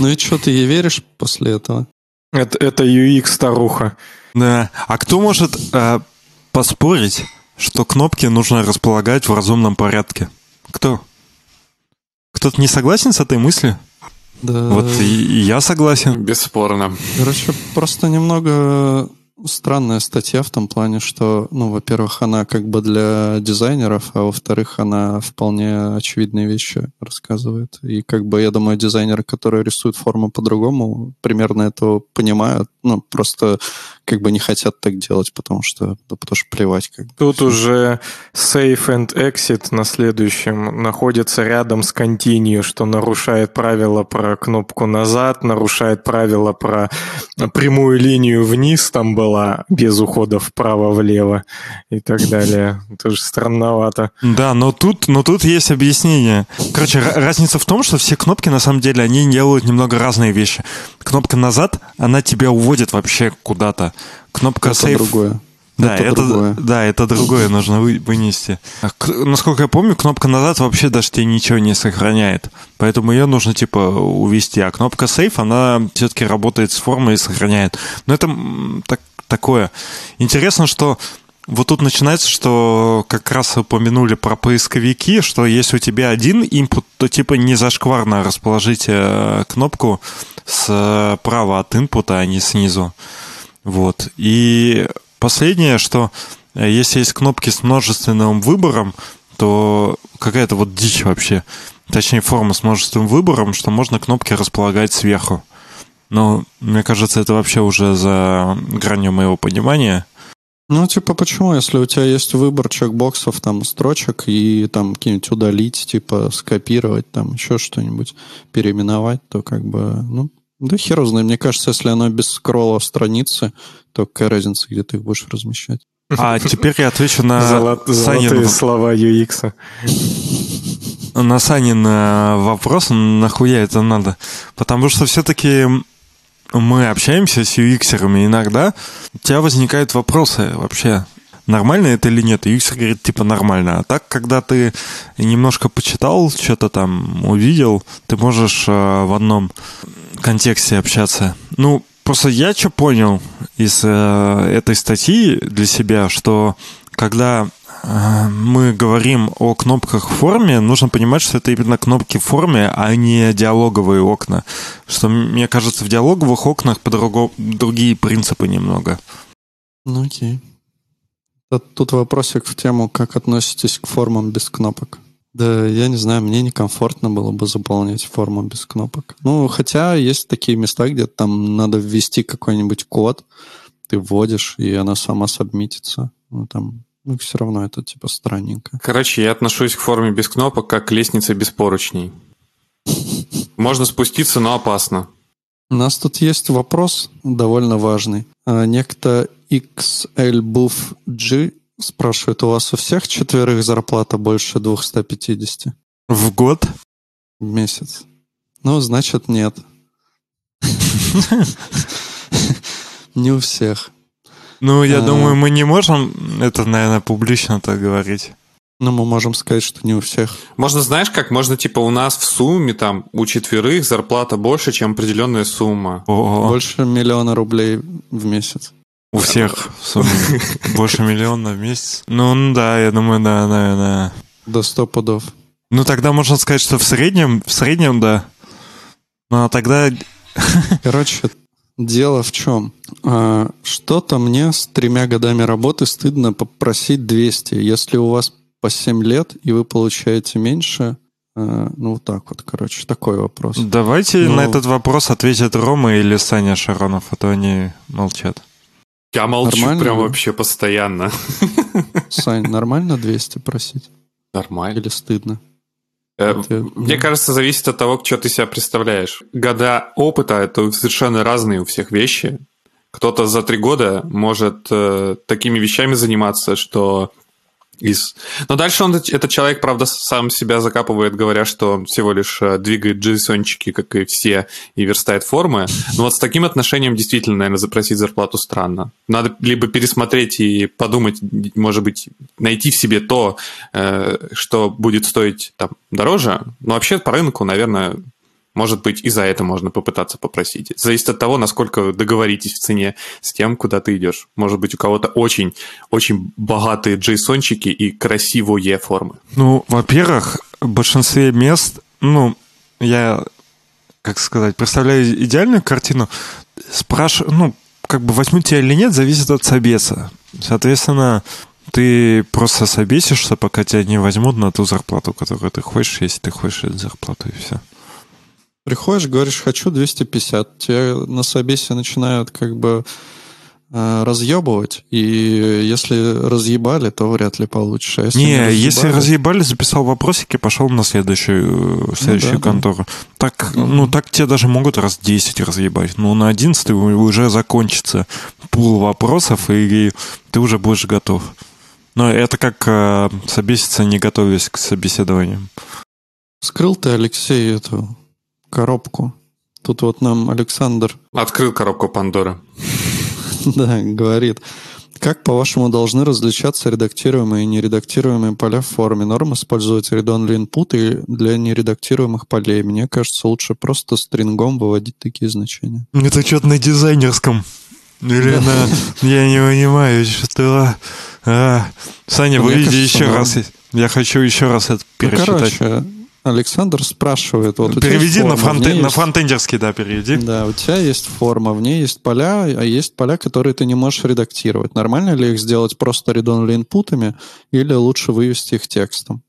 Ну и что, ты ей веришь после этого? Это, это UX-старуха. Да. А кто может э, поспорить, что кнопки нужно располагать в разумном порядке? Кто? Кто-то не согласен с этой мыслью? Да. Вот и, и я согласен. Бесспорно. Короче, просто немного странная статья в том плане, что, ну, во-первых, она как бы для дизайнеров, а во-вторых, она вполне очевидные вещи рассказывает. И как бы, я думаю, дизайнеры, которые рисуют форму по-другому, примерно этого понимают, ну, просто как бы не хотят так делать, потому что, да потому что плевать как бы. Тут уже Safe and Exit на следующем находится рядом с Continue, что нарушает правила про кнопку назад, нарушает правила про прямую линию вниз, там была без ухода вправо-влево и так далее. Это же странновато. Да, но тут, но тут есть объяснение. Короче, ра- разница в том, что все кнопки, на самом деле, они делают немного разные вещи. Кнопка назад, она тебя уводит вообще куда-то. Кнопка Это сейф... другое. Да, Это это, другое. да, это другое нужно вы- вынести. А насколько я помню, кнопка назад вообще даже тебе ничего не сохраняет. Поэтому ее нужно, типа, увести. А кнопка сейф, она все-таки работает с формой и сохраняет. Но это так, такое. Интересно, что вот тут начинается, что как раз упомянули про поисковики, что если у тебя один input, то типа не зашкварно расположить э, кнопку справа от инпута, а не снизу. Вот. И последнее, что э, если есть кнопки с множественным выбором, то какая-то вот дичь вообще. Точнее, форма с множественным выбором, что можно кнопки располагать сверху. Но мне кажется, это вообще уже за гранью моего понимания. Ну, типа, почему, если у тебя есть выбор чекбоксов, там, строчек, и там какие-нибудь удалить, типа, скопировать, там, еще что-нибудь, переименовать, то как бы, ну, да хер знает. Мне кажется, если оно без скролла страницы, то какая разница, где ты их будешь размещать? А теперь я отвечу на Золот- Санин, золотые слова UX. на Санин вопрос, нахуя это надо. Потому что все-таки мы общаемся с UX-ерами иногда, у тебя возникают вопросы вообще, нормально это или нет. И UX говорит, типа, нормально. А так, когда ты немножко почитал, что-то там увидел, ты можешь э, в одном контексте общаться. Ну, просто я что понял из э, этой статьи для себя, что когда э, мы говорим о кнопках в форме, нужно понимать, что это именно кнопки в форме, а не диалоговые окна. Что, мне кажется, в диалоговых окнах по-другому другие принципы немного. Ну, окей. Тут- вопросик в тему, как относитесь к формам без кнопок. Да, я не знаю, мне некомфортно было бы заполнять форму без кнопок. Ну, хотя есть такие места, где там надо ввести какой-нибудь код, ты вводишь, и она сама сабмитится. Ну, там, ну, все равно это, типа, странненько. Короче, я отношусь к форме без кнопок как к лестнице без поручней. Можно спуститься, но опасно. У нас тут есть вопрос довольно важный. А, Некто XLBuffG спрашивает, у вас у всех четверых зарплата больше 250 В год? в месяц? Ну, значит, нет. Не у всех. Ну, я А. думаю, мы не можем это, наверное, публично так говорить. Но мы можем сказать, что не у всех. Можно, знаешь как, можно типа у нас в сумме там у четверых зарплата больше, чем определенная сумма. О, Больше миллиона рублей в месяц. У всех в сумме больше миллиона в месяц. Ну, да, я думаю, да, наверное. До 100 пудов. Ну, тогда можно сказать, что в среднем, в среднем, да. Ну, а тогда... Короче, дело в чем? А, Что-то мне с тремя годами работы стыдно попросить 200. Если у вас по 7 лет, и вы получаете меньше, а, ну, вот так вот, короче, такой вопрос. Давайте Ну- на этот вопрос ответят Рома или Саня Шаронов, а то они молчат. Я молчу Нормально, прям да? вообще постоянно. Сань, нормально 200 просить? Нормально. Или стыдно? Э, Это- Мне кажется, зависит от того, что ты себя представляешь. Года опыта — это совершенно разные у всех вещи. Кто-то за три года может э, такими вещами заниматься, что из... Но дальше он, этот человек, правда, сам себя закапывает, говоря, что он всего лишь э, двигает джейсончики, как и все, и верстает формы. Но вот с таким отношением действительно, наверное, запросить зарплату странно. Надо либо пересмотреть и подумать, может быть, найти в себе то, э, что будет стоить там дороже. Но вообще по рынку, наверное, может быть, и за это можно попытаться попросить. Зависит от того, насколько договоритесь в цене с тем, куда ты идешь. Может быть, у кого-то очень, очень богатые джейсончики и красивые формы. Ну, во-первых, в большинстве мест, ну, я, как сказать, представляю идеальную картину, спрашиваю, ну, как бы возьмут тебя или нет, зависит от собеса. Соответственно, ты просто собесишься, пока тебя не возьмут на ту зарплату, которую ты хочешь, если ты хочешь эту зарплату, и все. Приходишь, говоришь, хочу 250. Тебя на собесе начинают как бы э, разъебывать. И если разъебали, то вряд ли получишь. А если Не, не если разъебали- разъебали, записал вопросики, пошел на следующую, в следующую Ну да, да. контору. Так, ну, так тебе даже могут раз 10 разъебать. Ну, на 11 уже закончится пул вопросов, и ты уже будешь готов. Но это как э, собеситься, не готовясь к собеседованию. Скрыл ты, Алексей, эту коробку. Тут вот нам Александр Открыл коробку Пандоры. да, говорит. Как, по-вашему, должны различаться редактируемые и нередактируемые поля в форме? Норм использовать read-only input и для нередактируемых полей. Мне кажется, лучше просто стрингом выводить такие значения. Это что-то на дизайнерском. Или на... Я не понимаю, что... А, Саня, Мне выведи еще раз. Я хочу еще раз это Ну, пересчитать. короче, Александр спрашивает. Вот Переведи на, фронте- на есть- фронтендерский, да, переведи. Да, у тебя есть форма, в ней есть поля, а есть поля, которые ты не можешь редактировать. Нормально ли их сделать просто read-only инпутами или лучше вывести их текстом?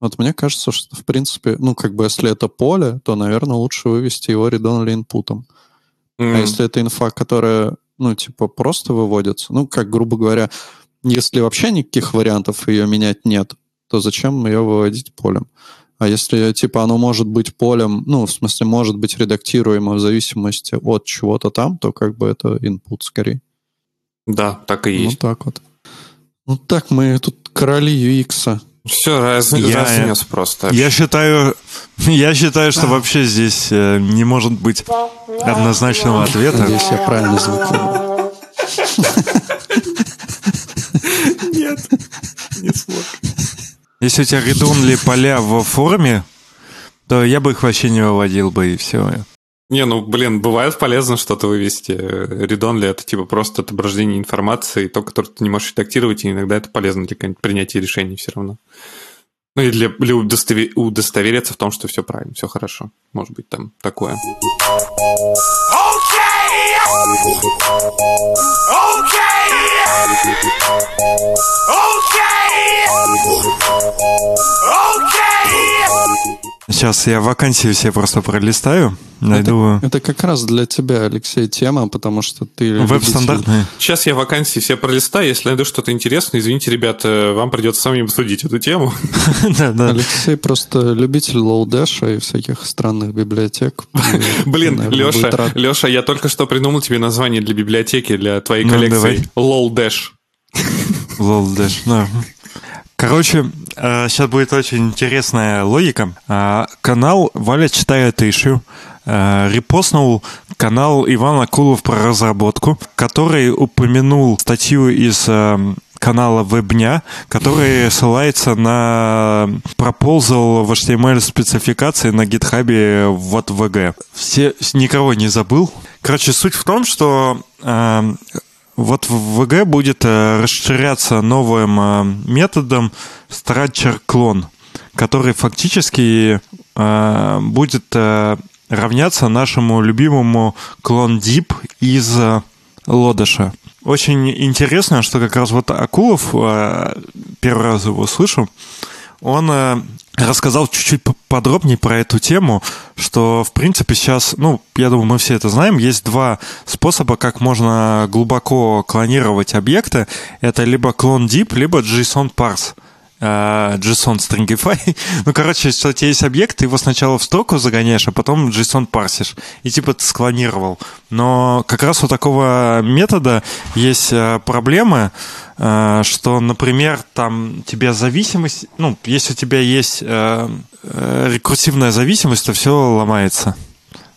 Вот мне кажется, что, в принципе, ну, как бы, если это поле, то, наверное, лучше вывести его read-only инпутом. А М, если это инфа, которая, ну, типа, просто выводится, ну, как, грубо говоря, если вообще никаких вариантов ее менять нет, то зачем ее выводить полем? А если, типа, оно может быть полем, ну, в смысле, может быть редактируемо в зависимости от чего-то там, то как бы это input скорее. Да, так и Ну, есть. так вот. Ну, так мы тут короли UX. Все, раз, Я- разнес просто. Я считаю, я считаю, что вообще здесь э, не может быть однозначного ответа. Надеюсь, я правильно звук выбрал. Нет, не смог. Если у тебя редонли поля в форме, то я бы их вообще не выводил бы, и все. Не, ну, блин, бывает полезно что-то вывести. Редонли — это типа просто отображение информации, то, которое ты не можешь редактировать, и иногда это полезно для принятия решений все равно. Ну и для, для удостове- удостовериться в том, что все правильно, все хорошо. Может быть, там такое. Сейчас я вакансии все просто пролистаю, найду Это как раз для тебя, Алексей, тема, потому что ты... любитель- веб-стандартные. Сейчас я вакансии все пролистаю. Если найду что-то интересное, извините, ребята, вам придется самим обсудить эту тему. Да, да. Алексей просто любитель Lodash'а и всяких странных библиотек. Блин, Леша. Леша, я только что придумал тебе название для библиотеки, для твоей Ну, коллекции. LOL Dash. LOL Dash, да. Короче, сейчас будет очень интересная логика. А, Канал Валя читает ищу репостнул канал Иван Акулов про разработку, который упомянул статью из э, канала Вебня, который ссылается на пропозал в HTML спецификации на гитхабе в VG. Все, никого не забыл. Короче, суть в том, что э, вот в VG будет э, расширяться новым э, методом structure clone, который фактически э, будет равняться нашему любимому клон Deep из Лодыша. Очень интересно, что как раз вот Акулов, первый раз его слышу, он рассказал чуть-чуть подробнее про эту тему, что, в принципе, сейчас, ну, я думаю, мы все это знаем, есть два способа, как можно глубоко клонировать объекты. Это либо клон deep, либо JSON parse. А, JSON Stringify. ну, короче, что у тебя есть объект, ты его сначала в строку загоняешь, а потом JSON парсишь. И типа ты склонировал. Но как раз у такого метода есть а, проблема, а, что, например, там тебе зависимость, ну, если у тебя есть рекурсивная зависимость, то все ломается.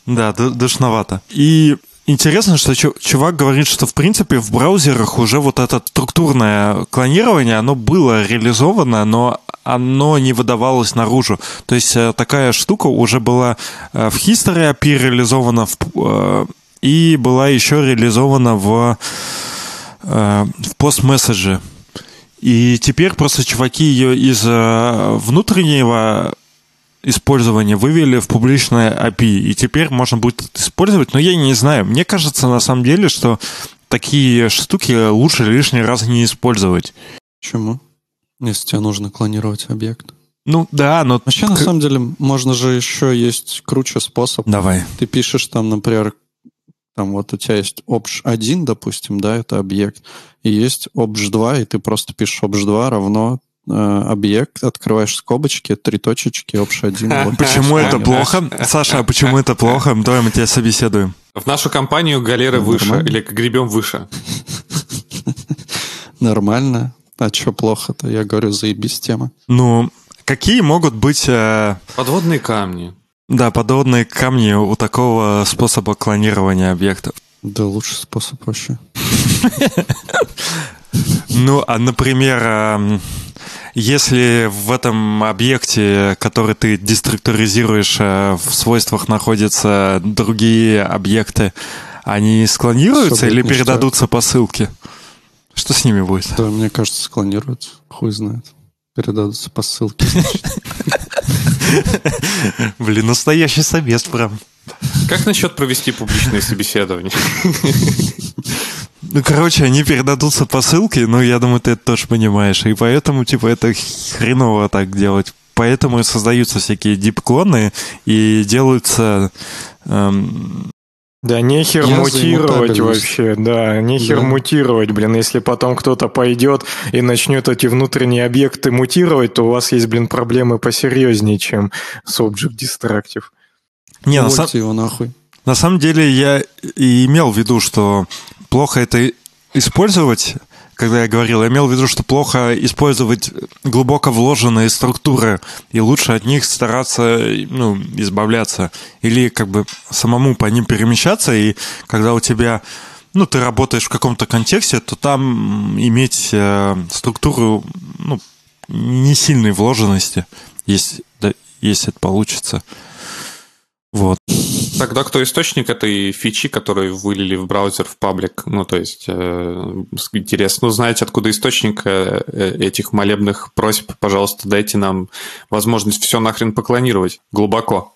Да, ду- душновато. И Интересно, что чу- чувак говорит, что в принципе в браузерах уже вот это структурное клонирование, оно было реализовано, но оно не выдавалось наружу. То есть э, такая штука уже была э, в History API реализована в, э, и была еще реализована в, в постмесседже. И теперь просто чуваки ее из внутреннего использования вывели в публичное API, и теперь можно будет это использовать, но я не знаю. Мне кажется, на самом деле, что такие штуки лучше лишний раз не использовать. Почему? Если тебе нужно клонировать объект. Ну да, но... Вообще, на самом деле, можно же еще есть круче способ. Давай. Ты пишешь там, например, там вот у тебя есть obj1, допустим, да, это объект, и есть obj2, и ты просто пишешь obj2 равно объект, открываешь скобочки, три точечки, obj1. вот. Почему это плохо? Саша, а почему это плохо? Давай мы тебя собеседуем. В нашу компанию галеры выше, или гребем выше. Нормально. А что плохо-то? Я говорю, заебись тема. Ну, какие могут быть, э, Подводные камни. да, подобные камни у такого способа клонирования объектов? Да лучший способ вообще. Ну, а, например, эм, если в этом объекте, который ты деструктуризируешь, э, в свойствах находятся другие объекты, они склонируются или передадутся по ссылке? Что с ними будет? Да, мне кажется, склонируются. Хуй знает. Передадутся по ссылке. Блин, настоящий совет прям. Как насчет провести публичное собеседование? Ну, короче, они передадутся по ссылке, но я думаю, ты это тоже понимаешь. И поэтому, типа, это хреново так делать. Поэтому и создаются всякие дип-клоны и делаются... эм, Да нехер Я мутировать вообще, да, нехер Да. мутировать, блин, если потом кто-то пойдет и начнет эти внутренние объекты мутировать, то у вас есть, блин, проблемы посерьезнее, чем с Object Destructive. Не, на, сам- его нахуй. на самом деле я и имел в виду, что плохо это использовать, когда я говорил, я имел в виду, что плохо использовать глубоко вложенные структуры, и лучше от них стараться ну, избавляться. Или как бы самому по ним перемещаться, и когда у тебя ну, ты работаешь в каком-то контексте, то там иметь э, структуру ну, не сильной вложенности, если, да, если это получится. Вот. Тогда кто источник этой фичи, которую вылили в браузер в паблик? Ну, то есть, э, интересно узнать, откуда источник э, э, этих молебных просьб. Пожалуйста, дайте нам возможность все нахрен поклонировать глубоко.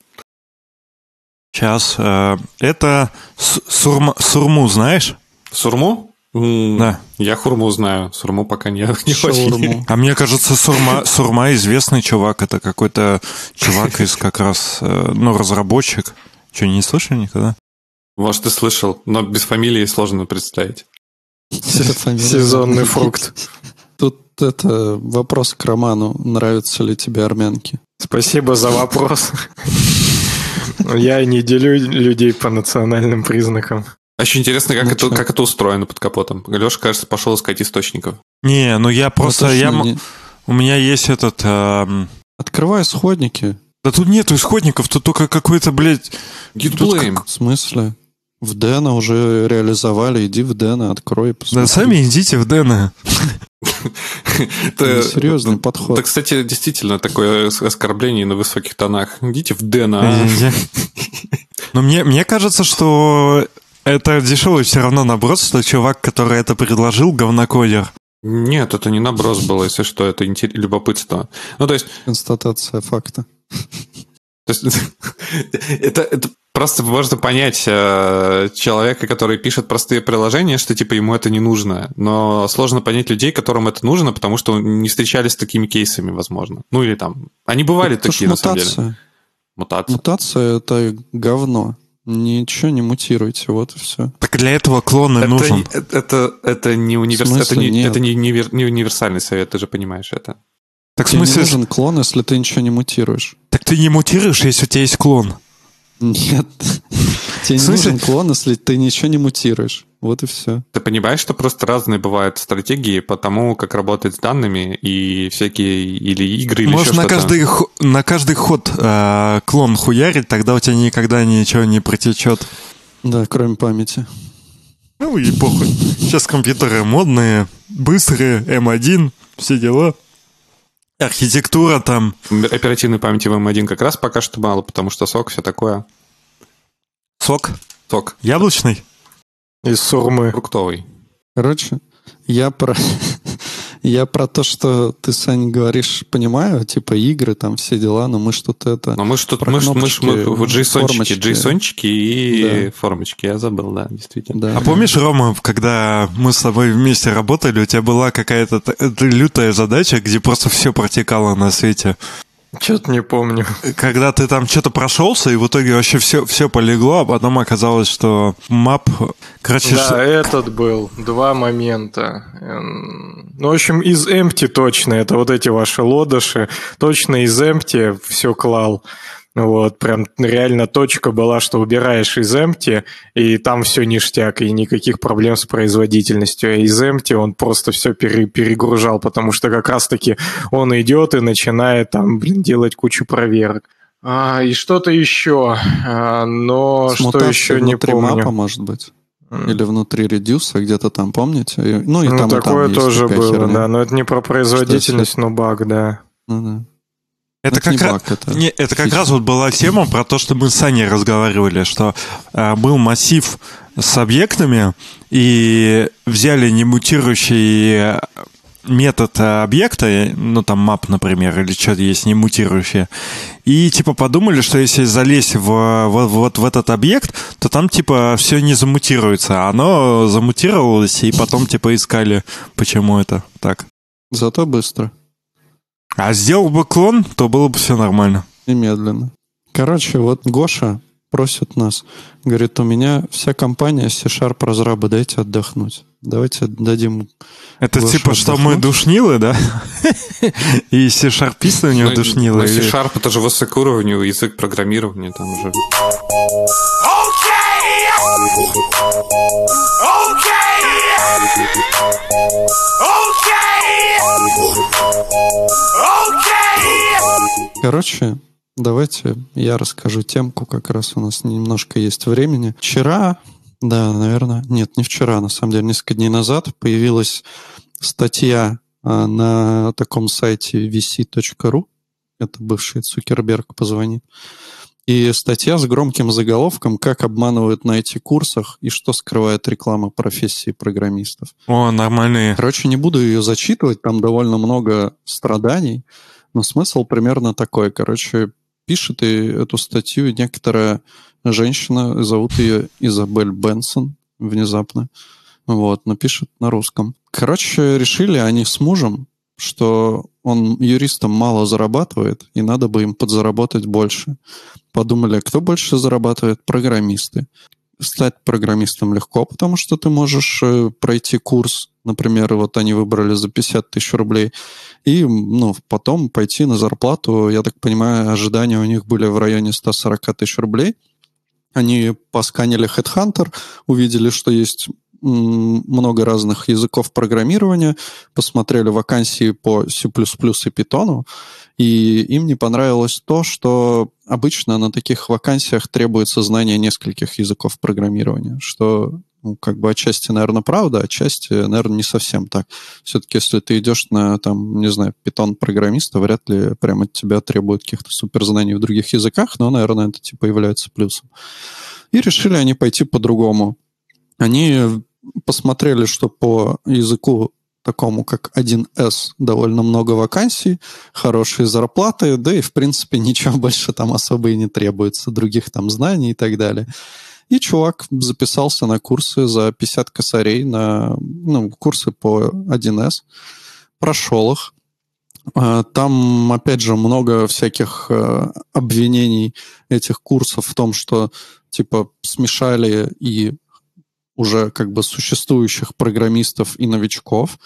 Сейчас. э, это с- сурма- сурму, знаешь? Сурму? Да. Я хурму знаю, сурму пока не, не очень. А мне кажется, Сурма, Сурма известный чувак. Это какой-то чувак из как раз, э, ну, разработчик. Что, не слышали никогда? Может, ты слышал, но без фамилии сложно представить. Сезонный фрукт. Тут это вопрос к Роману. Нравятся ли тебе армянки? Спасибо за вопрос. Я не делю людей по национальным признакам. Очень интересно, как, Ну, это, чё? как это устроено под капотом. Леша, кажется, пошел искать источников. Не, ну я просто... Ну, я, не- у меня есть этот... эм, Открывай исходники. да тут нету исходников, тут только какой-то, блядь... Тут blame. В смысле? В Дэна уже реализовали. Иди в Дэна, открой и посмотри. Да сами идите в Дэна. Это, Это серьезный подход. Это, кстати, действительно такое ос- оскорбление на высоких тонах. Идите в Дэна. а. Извините. Но мне, мне кажется, что это дешевый все равно наброс, что чувак, который это предложил, говнокодер. Нет, это не наброс было, если что, это любопытство. Ну, то есть, Констатация факта. то есть это, это просто можно понять э, человека, который пишет простые приложения, что типа ему это не нужно. Но сложно понять людей, которым это нужно, потому что не встречались с такими кейсами, возможно. Ну или там. Они бывали Это такие, на самом деле. мутация. Мутация — это говно. Ничего не мутируйте, вот и все. Так для этого клон и Это, нужен. не- это, это не универс... В это, не, нет? это не, невер- не универсальный совет, ты же понимаешь это. Так в Тебе не смысле, нужен клон, если ты ничего не мутируешь. так ты не мутируешь, если у тебя есть клон. Нет. Тебе не нужен клон, если ты ничего не мутируешь. Вот и все. Ты понимаешь, что просто разные бывают стратегии по тому, как работать с данными и всякие или игры, или Можешь еще на что-то. каждый, на каждый ход э, клон хуярить, тогда у тебя никогда ничего не протечет. Да, кроме памяти. Ну и похуй. Сейчас компьютеры модные, быстрые, М1, все дела. Архитектура там. Оперативной памяти в M1 как раз пока что мало, потому что сок, все такое. Сок Сок яблочный. Из сурмы. фруктовый. Короче, я про... Я про то, что ты, Сань, говоришь, понимаю, типа игры, там все дела, но мы что-то это... Но мы что Про мы, ж- мы, мы, кнопочки, вот джейсончики, формочки. джейсончики и Да. формочки, я забыл, да, действительно. Да. А помнишь, Рома, когда мы с тобой вместе работали, у тебя была какая-то лютая задача, где просто все протекало на свете? Что-то не помню. Когда ты там что-то прошелся, и в итоге вообще все, все полегло, а потом оказалось, что мап... Короче, Да, ш- этот был. Два момента. Ну, в общем, из empty точно. Это вот эти ваши лодыши. Точно из empty все клал. Вот, прям реально точка была, что убираешь из empty, и там все ништяк, и никаких проблем с производительностью. А из empty он просто все перегружал, потому что как раз-таки он идет и начинает там, блин, делать кучу проверок. А, и что-то еще, а, но С что еще не внутри помню. мапа, может быть. Или внутри редюса, где-то там, помните? Ну, и ну, там, и там такое тоже было, херня. да. Но это не про производительность, но баг, да. Ну, да. Это, это не как раз... баг, это Не, это как раз вот была тема про то, что мы с Саней разговаривали, что э, был массив с объектами, и взяли немутирующий э, метод э, объекта, э, ну там map, например, или что-то есть немутирующее, и типа подумали, что если залезть в, в- вот в этот объект, то там типа все не замутируется, а оно замутировалось, и потом типа искали, почему это так. Зато быстро А сделал бы клон, то было бы все нормально. и медленно. Короче, вот Гоша просит нас, говорит, у меня вся компания C-Sharp разрабы, дайте отдохнуть. Давайте дадим... Это Гоша типа, что мы отдохнуть. душнилы, да? И C-Sharpисты у него Ну, душнилы? ну, или- C-Sharp это же высокоуровневый язык программирования, там уже. Короче, давайте я расскажу темку, как раз у нас немножко есть времени. Вчера, да, наверное, нет, не вчера, на самом деле, несколько дней назад появилась статья а, на таком сайте vc.ru, это бывший Цукерберг позвонит, и статья с громким заголовком «Как обманывают на IT-курсах и что скрывает реклама профессии программистов». О, нормальные. Короче, не буду ее зачитывать, там довольно много страданий, но смысл примерно такой. Короче, пишет и эту статью некоторая женщина, зовут ее Изабель Бенсон, внезапно. Вот, напишет на русском. Короче, решили они с мужем, что он юристом мало зарабатывает, и надо бы им подзаработать больше. Подумали, кто больше зарабатывает? Программисты. Стать программистом легко, потому что ты можешь э, пройти курс, например, вот они выбрали за 50 тысяч рублей, и ну, потом пойти на зарплату, я так понимаю, ожидания у них были в районе 140 тысяч рублей. Они посканили Headhunter, увидели, что есть много разных языков программирования, посмотрели вакансии по C++ и Python, и им не понравилось то, что обычно на таких вакансиях требуется знание нескольких языков программирования, что ну, как бы отчасти, наверное, правда, отчасти, наверное, не совсем так. Все-таки, если ты идешь на, там, не знаю, питон-программиста, вряд ли прямо от тебя требуют каких-то суперзнаний в других языках, но, наверное, это типа является плюсом. И решили они пойти по-другому. Они посмотрели, что по языку такому, как 1С, довольно много вакансий, хорошие зарплаты, да и, в принципе, ничего больше там особо и не требуется, других там знаний и так далее. И чувак записался на курсы за 50 косарей, на ну, курсы по 1С, прошел их. А, Там, опять же, много всяких э, обвинений этих курсов в том, что, типа, смешали и уже как бы существующих программистов и новичков.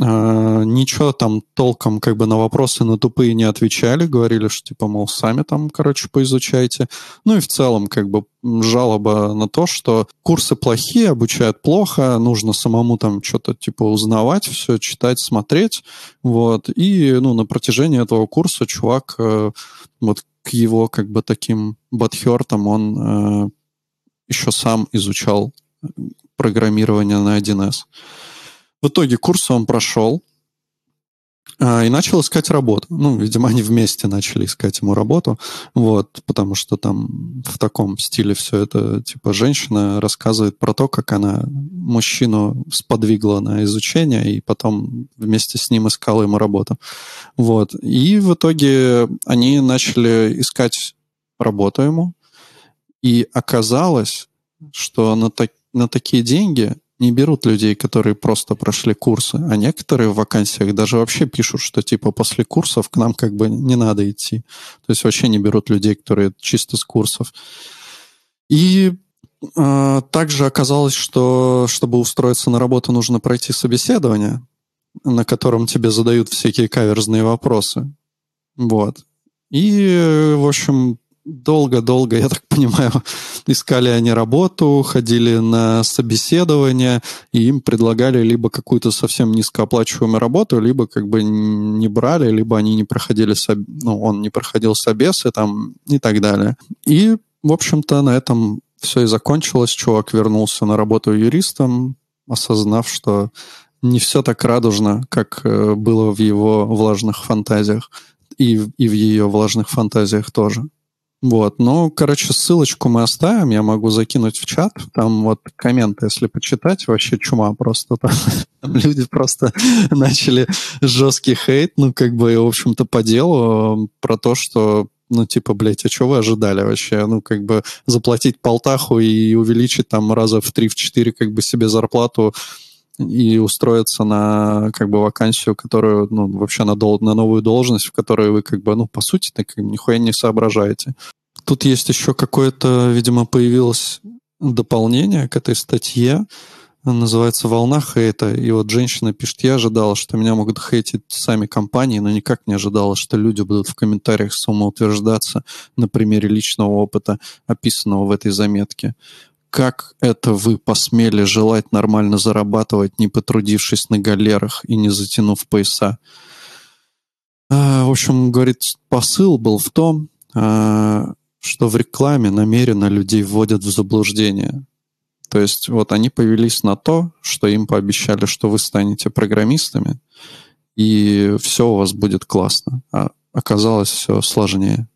Э, ничего там толком как бы на вопросы на тупые не отвечали, говорили, что типа, мол, сами там, короче, поизучайте. Ну и в целом как бы жалоба на то, что курсы плохие, обучают плохо, нужно самому там что-то типа узнавать, все читать, смотреть, вот. И, ну, на протяжении этого курса чувак э, вот к его как бы таким бадхертам он э, еще сам изучал программирование на 1С. В итоге курс он прошел а, и начал искать работу. Ну, видимо, они вместе начали искать ему работу, вот, потому что там в таком стиле все это, типа, женщина рассказывает про то, как она мужчину сподвигла на изучение и потом вместе с ним искала ему работу. Вот. И в итоге они начали искать работу ему, и оказалось, что на, так, на такие деньги не берут людей, которые просто прошли курсы, а некоторые в вакансиях даже вообще пишут, что типа после курсов к нам как бы не надо идти. То есть вообще не берут людей, которые чисто с курсов. И э, также оказалось, что чтобы устроиться на работу, нужно пройти собеседование, на котором тебе задают всякие каверзные вопросы. Вот. И, в общем, долго-долго, я так понимаю, искали они работу, ходили на собеседование, и им предлагали либо какую-то совсем низкооплачиваемую работу, либо как бы не брали, либо они не проходили, соб... ну, он не проходил собесы там и так далее. И, в общем-то, на этом все и закончилось. Чувак вернулся на работу юристом, осознав, что не все так радужно, как э, было в его влажных фантазиях и, и в ее влажных фантазиях тоже. Вот, ну, короче, ссылочку мы оставим, я могу закинуть в чат, там вот комменты, если почитать, вообще чума просто. Там, там люди просто начали жесткий хейт, ну, как бы, в общем-то, по делу, про то, что ну, типа, блядь, а что вы ожидали вообще? Ну, как бы заплатить полтаху и увеличить там раза в 3-4 как бы себе зарплату и устроиться на как бы вакансию, которую, ну, вообще на, дол- на новую должность, в которой вы как бы, ну, по сути, так нихуя не соображаете. Тут есть еще какое-то, видимо, появилось дополнение к этой статье, называется «Волна хейта». И вот женщина пишет, я ожидала, что меня могут хейтить сами компании, но никак не ожидала, что люди будут в комментариях самоутверждаться на примере личного опыта, описанного в этой заметке. Как это вы посмели желать нормально зарабатывать, не потрудившись на галерах и не затянув пояса? А, в общем, говорит, посыл был в том, а, что в рекламе намеренно людей вводят в заблуждение. То есть вот они повелись на то, что им пообещали, что вы станете программистами, и все у вас будет классно. А оказалось все сложнее.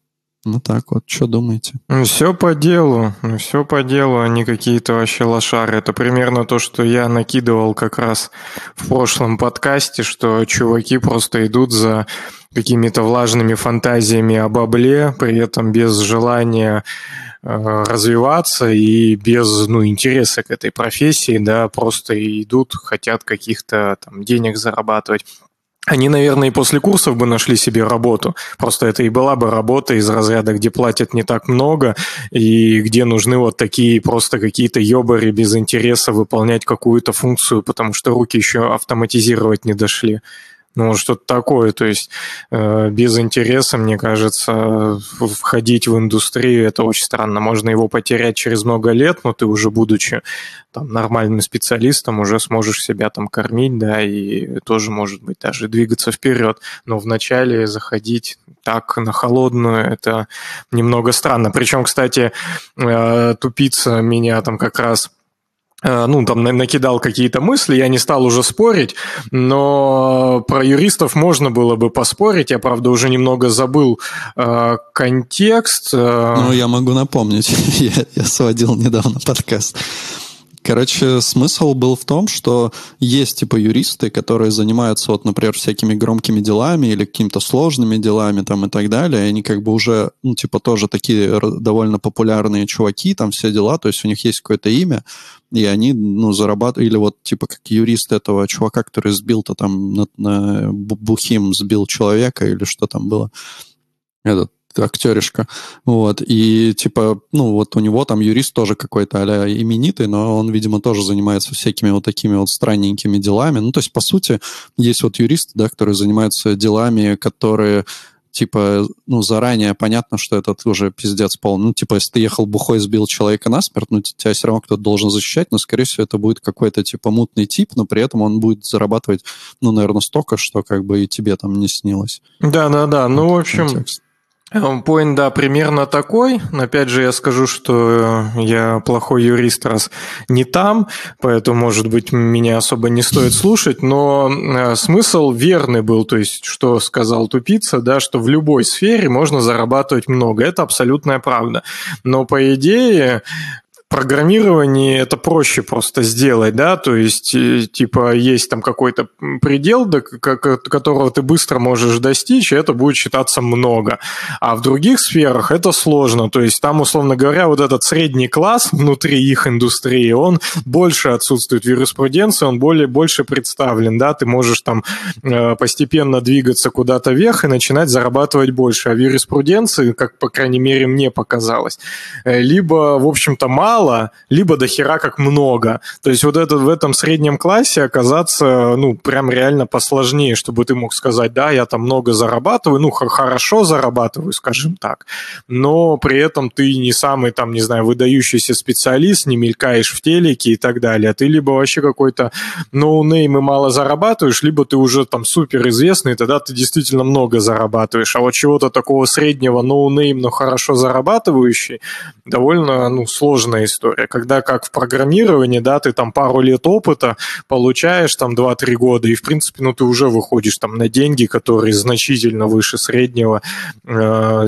Ну так вот, что думаете? Ну, все по делу, ну, все по делу, не какие-то вообще лошары. Это примерно то, что я накидывал как раз в прошлом подкасте, что чуваки просто идут за какими-то влажными фантазиями о бабле, при этом без желания э, развиваться и без ну, интереса к этой профессии, да, просто идут, хотят каких-то там денег зарабатывать они, наверное, и после курсов бы нашли себе работу. Просто это и была бы работа из разряда, где платят не так много, и где нужны вот такие просто какие-то ёбари без интереса выполнять какую-то функцию, потому что руки еще автоматизировать не дошли. Ну, что-то такое. То есть э, без интереса, мне кажется, входить в индустрию это очень странно. Можно его потерять через много лет, но ты уже будучи там, нормальным специалистом уже сможешь себя там кормить, да, и тоже, может быть, даже двигаться вперед. Но вначале заходить так на холодную, это немного странно. Причем, кстати, э, тупица меня там как раз ну, там накидал какие-то мысли, я не стал уже спорить, но про юристов можно было бы поспорить, я, правда, уже немного забыл э, контекст. Э. Ну, я могу напомнить, я, я сводил недавно подкаст. Короче, смысл был в том, что есть типа юристы, которые занимаются, вот, например, всякими громкими делами или какими-то сложными делами там и так далее, и они как бы уже, ну, типа тоже такие довольно популярные чуваки, там все дела, то есть у них есть какое-то имя, и они, ну, зарабатывают, или вот типа как юрист этого чувака, который сбил-то там на, на бухим сбил человека или что там было, этот актеришка. Вот. И типа, ну вот у него там юрист тоже какой-то а именитый, но он, видимо, тоже занимается всякими вот такими вот странненькими делами. Ну, то есть, по сути, есть вот юристы, да, которые занимаются делами, которые типа, ну, заранее понятно, что это уже пиздец полный. Ну, типа, если ты ехал бухой, сбил человека насмерть, ну, тебя все равно кто-то должен защищать, но, скорее всего, это будет какой-то, типа, мутный тип, но при этом он будет зарабатывать, ну, наверное, столько, что как бы и тебе там не снилось. Да-да-да, ну, в общем, контекст. Поинт, да, примерно такой. Опять же, я скажу, что я плохой юрист, раз не там, поэтому, может быть, меня особо не стоит слушать, но э, смысл верный был, то есть, что сказал тупица, да, что в любой сфере можно зарабатывать много. Это абсолютная правда. Но, по идее, программировании это проще просто сделать, да, то есть, э, типа, есть там какой-то предел, до которого ты быстро можешь достичь, и это будет считаться много. А в других сферах это сложно, то есть там, условно говоря, вот этот средний класс внутри их индустрии, он больше отсутствует в юриспруденции, он более, больше представлен, да, ты можешь там э, постепенно двигаться куда-то вверх и начинать зарабатывать больше, а в юриспруденции, как, по крайней мере, мне показалось, э, либо, в общем-то, мало, мало, либо до хера как много. То есть вот это, в этом среднем классе оказаться, ну, прям реально посложнее, чтобы ты мог сказать, да, я там много зарабатываю, ну, хорошо зарабатываю, скажем так, но при этом ты не самый там, не знаю, выдающийся специалист, не мелькаешь в телеке и так далее. Ты либо вообще какой-то ноунейм и мало зарабатываешь, либо ты уже там супер известный, тогда ты действительно много зарабатываешь. А вот чего-то такого среднего ноунейм, но хорошо зарабатывающий, довольно, ну, сложная история, когда как в программировании, да, ты там пару лет опыта получаешь, там 2-3 года, и, в принципе, ну, ты уже выходишь там на деньги, которые значительно выше среднего э,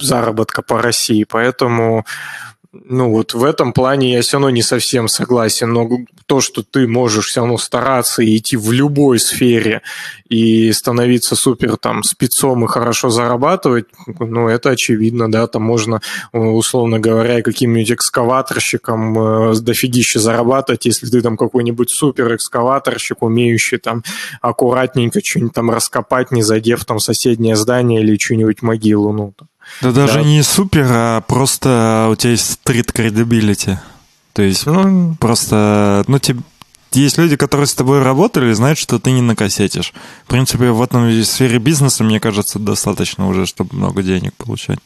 заработка по России, поэтому ну вот в этом плане я все равно не совсем согласен, но то, что ты можешь все равно стараться и идти в любой сфере и становиться супер там спецом и хорошо зарабатывать, ну это очевидно, да, там можно, условно говоря, каким-нибудь экскаваторщиком э, дофигище зарабатывать, если ты там какой-нибудь супер экскаваторщик, умеющий там аккуратненько что-нибудь там раскопать, не задев там соседнее здание или что-нибудь могилу, ну, там, да даже да. не супер, а просто у тебя есть стрит credibility. То есть ну, просто, ну, тебе, есть люди, которые с тобой работали, знают, что ты не накосетишь. В принципе, в этом сфере бизнеса, мне кажется, достаточно уже, чтобы много денег получать.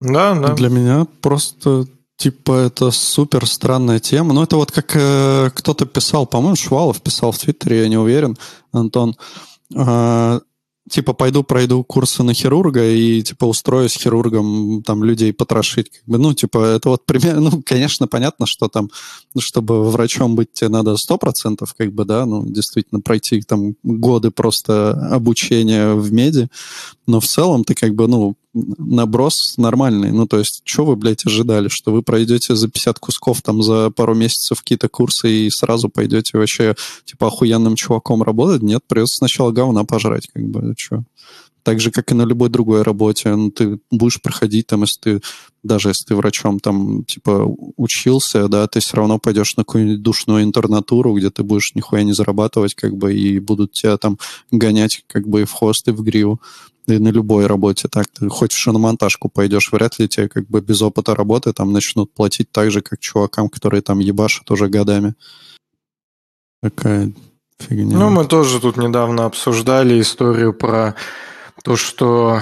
Да, да. Для меня просто Типа, это супер странная тема. Ну, это вот как э, кто-то писал, по-моему, Швалов писал в Твиттере, я не уверен, Антон. Э, типа пойду пройду курсы на хирурга и типа устроюсь хирургом там людей потрошить. Как бы, ну, типа, это вот примерно, ну, конечно, понятно, что там, чтобы врачом быть, тебе надо сто процентов, как бы, да, ну, действительно пройти там годы просто обучения в меди, но в целом ты как бы, ну, наброс нормальный. Ну, то есть, что вы, блядь, ожидали? Что вы пройдете за 50 кусков там за пару месяцев какие-то курсы и сразу пойдете вообще, типа, охуенным чуваком работать? Нет, придется сначала говна пожрать, как бы, что? Так же, как и на любой другой работе. Ну, ты будешь проходить там, если ты, даже если ты врачом там, типа, учился, да, ты все равно пойдешь на какую-нибудь душную интернатуру, где ты будешь нихуя не зарабатывать, как бы, и будут тебя там гонять, как бы, и в хвост, и в гриву и на любой работе так. Ты хоть в шиномонтажку пойдешь, вряд ли тебе как бы без опыта работы там начнут платить так же, как чувакам, которые там ебашат уже годами. Такая фигня. Ну, мы тоже тут недавно обсуждали историю про то, что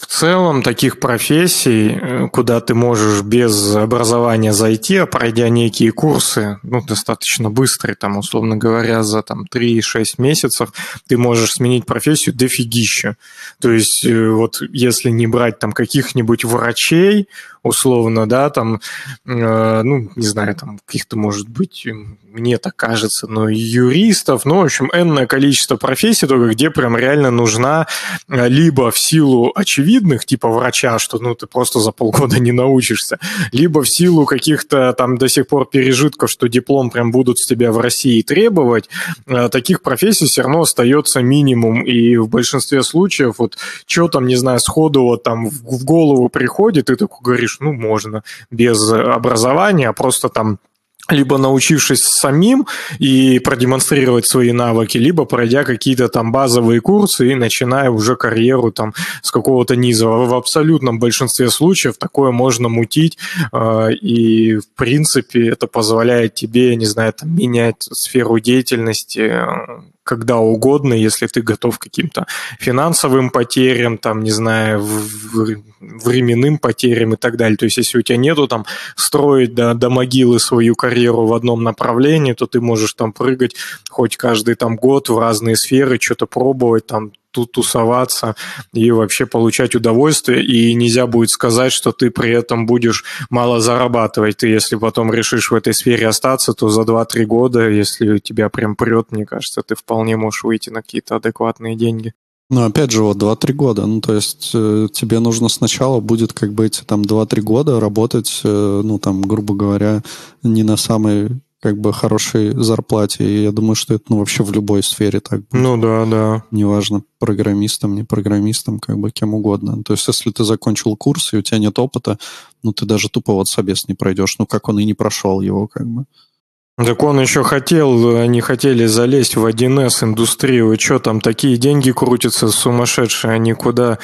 в целом таких профессий, э, куда ты можешь без образования зайти, а пройдя некие курсы, ну, достаточно быстрые, там, условно говоря, за там 3-6 месяцев, ты можешь сменить профессию дофигища. То есть, э, вот если не брать там каких-нибудь врачей, условно, да, там, э, ну, не знаю, там каких-то, может быть, мне так кажется, но юристов, ну, в общем, энное количество профессий, только где прям реально нужна э, либо в силу очевидных, типа врача, что, ну, ты просто за полгода не научишься, либо в силу каких-то там до сих пор пережитков, что диплом прям будут с тебя в России требовать, э, таких профессий все равно остается минимум, и в большинстве случаев вот что там, не знаю, сходу вот там в голову приходит, ты такой говоришь, ну, можно без образования, а просто там либо научившись самим и продемонстрировать свои навыки, либо пройдя какие-то там базовые курсы и начиная уже карьеру там с какого-то низа. В абсолютном большинстве случаев такое можно мутить, э, и в принципе это позволяет тебе, не знаю, там, менять сферу деятельности, э, когда угодно, если ты готов к каким-то финансовым потерям, там, не знаю, временным потерям и так далее. То есть, если у тебя нету там строить до, до могилы свою карьеру в одном направлении, то ты можешь там прыгать хоть каждый там год в разные сферы, что-то пробовать, там тут тусоваться и вообще получать удовольствие, и нельзя будет сказать, что ты при этом будешь мало зарабатывать. Ты если потом решишь в этой сфере остаться, то за 2-3 года, если тебя прям прет, мне кажется, ты вполне можешь выйти на какие-то адекватные деньги. Ну, опять же, вот 2-3 года. Ну, то есть э, тебе нужно сначала будет как бы эти там 2-3 года работать, э, ну, там, грубо говоря, не на самой как бы хорошей зарплате. И я думаю, что это ну, вообще в любой сфере так будет. Ну да, да. Неважно, программистом, не программистом, как бы кем угодно. То есть, если ты закончил курс, и у тебя нет опыта, ну, ты даже тупо вот собес не пройдешь. Ну, как он и не прошел его, как бы. Так он еще хотел, они хотели залезть в 1С индустрию. И что там, такие деньги крутятся сумасшедшие, они куда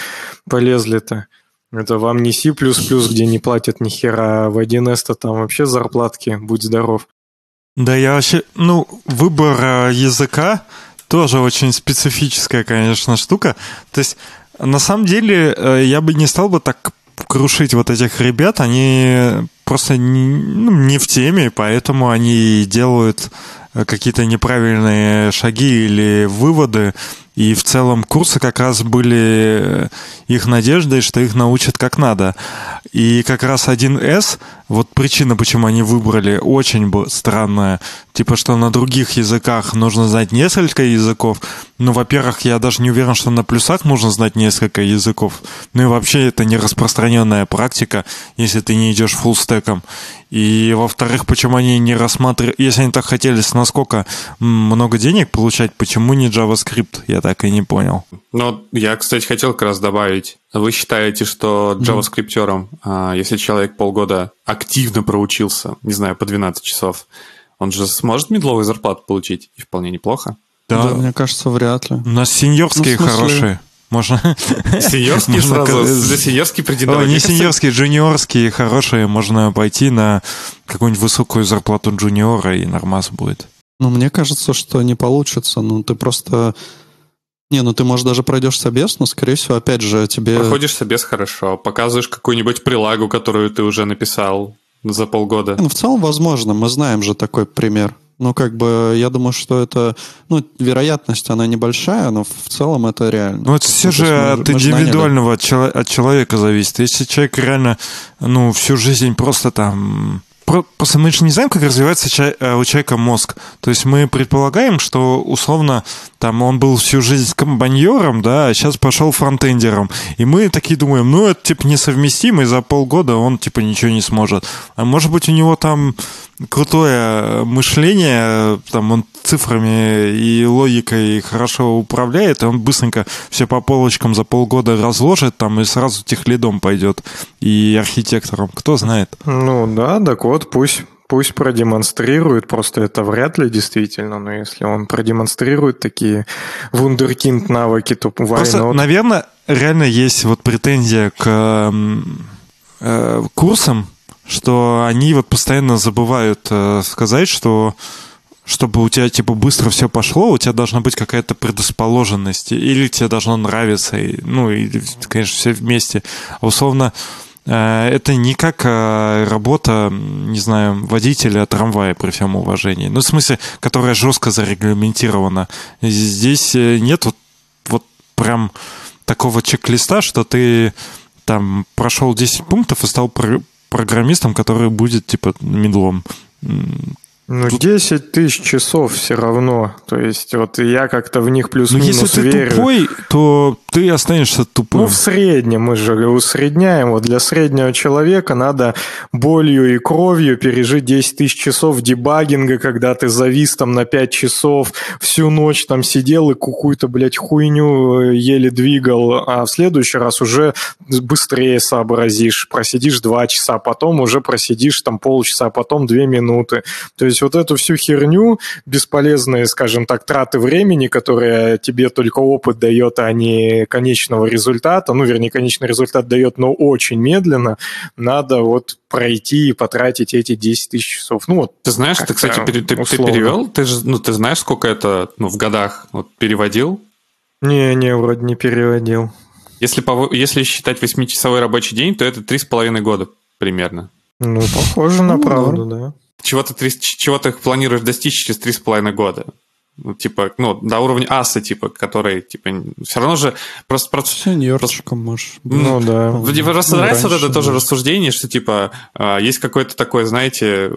полезли-то? Это вам не C++, где не платят ни хера, а в 1С-то там вообще зарплатки, будь здоров. Да, я вообще, ну, выбор э, языка тоже очень специфическая, конечно, штука. То есть, на самом деле, э, я бы не стал бы так крушить вот этих ребят, они просто не, ну, не в теме, поэтому они делают какие-то неправильные шаги или выводы, и в целом курсы как раз были их надеждой, что их научат как надо. И как раз 1С, вот причина, почему они выбрали, очень странная. Типа, что на других языках нужно знать несколько языков. Ну, во-первых, я даже не уверен, что на плюсах нужно знать несколько языков. Ну и вообще это не распространенная практика, если ты не идешь фуллстеком. И, во-вторых, почему они не рассматривают... Если они так хотели с насколько много денег получать, почему не JavaScript? Я так и не понял. Ну, я, кстати, хотел как раз добавить. Вы считаете, что JavaScript, mm. если человек полгода активно проучился, не знаю, по 12 часов, он же сможет медловую зарплату получить? И вполне неплохо. Да, да мне кажется, вряд ли. У нас сеньорские ну, хорошие. Можно... Сеньорские можно сразу, за сеньорские претендовать. не сеньорские, джуниорские хорошие. Можно пойти на какую-нибудь высокую зарплату джуниора, и нормас будет. Ну, мне кажется, что не получится. Ну, ты просто не, ну ты, может, даже пройдешь собес, но, скорее всего, опять же, тебе... Проходишь собес хорошо, показываешь какую-нибудь прилагу, которую ты уже написал за полгода. Ну, в целом, возможно, мы знаем же такой пример. Ну, как бы, я думаю, что это, ну, вероятность, она небольшая, но в целом это реально. Ну, это все ну, же мы, от мы индивидуального, от, от человека зависит. Если человек реально, ну, всю жизнь просто там Просто мы же не знаем, как развивается э, у человека мозг. То есть мы предполагаем, что условно там он был всю жизнь комбайнером, да, а сейчас пошел фронтендером. И мы такие думаем, ну, это типа несовместимо, за полгода он типа ничего не сможет. А может быть у него там крутое мышление, там он цифрами и логикой хорошо управляет, и он быстренько все по полочкам за полгода разложит там и сразу техлидом пойдет и архитектором. Кто знает? Ну да, так вот, пусть пусть продемонстрирует, просто это вряд ли действительно, но если он продемонстрирует такие вундеркинд навыки, то why Просто, not? наверное, реально есть вот претензия к э, курсам, что они вот постоянно забывают э, сказать, что чтобы у тебя типа быстро все пошло, у тебя должна быть какая-то предрасположенность, или тебе должно нравиться, и, ну, и, конечно, все вместе. А условно, э, это не как э, работа, не знаю, водителя трамвая при всем уважении. Ну, в смысле, которая жестко зарегламентирована. Здесь нет вот, вот прям такого чек-листа, что ты там прошел 10 пунктов и стал программистом, который будет типа медлом. Ну, 10 тысяч часов все равно. То есть, вот я как-то в них Ну, если плюс-минус ты верю. тупой, то ты останешься тупым. Ну, в среднем, мы же усредняем. Вот для среднего человека надо болью и кровью пережить 10 тысяч часов дебагинга, когда ты завис там на 5 часов, всю ночь там сидел и какую-то, блядь, хуйню э, еле двигал, а в следующий раз уже быстрее сообразишь, просидишь 2 часа, потом уже просидишь там полчаса, потом 2 минуты. То есть вот эту всю херню, бесполезные, скажем так, траты времени, которые тебе только опыт дает, а не конечного результата, ну, вернее, конечный результат дает, но очень медленно, надо вот пройти и потратить эти 10 тысяч часов. Ну, вот Ты знаешь, ты, кстати, пере- ты, ты перевел? Ты же, ну, ты знаешь, сколько это ну, в годах вот, переводил? Не-не, вроде не переводил. Если, по, если считать 8-часовой рабочий день, то это 3,5 года примерно. Ну, похоже на Ну, правду, да. Чего ты, три- чего ты планируешь достичь через 3,5 года? Ну, типа, ну, до уровня аса, типа, который, типа, все равно же просто... просто Сеньорчиком можешь. Ну, да. Мне просто Ну, нравится вот это тоже да. рассуждение, что типа а, есть какой-то такой, знаете,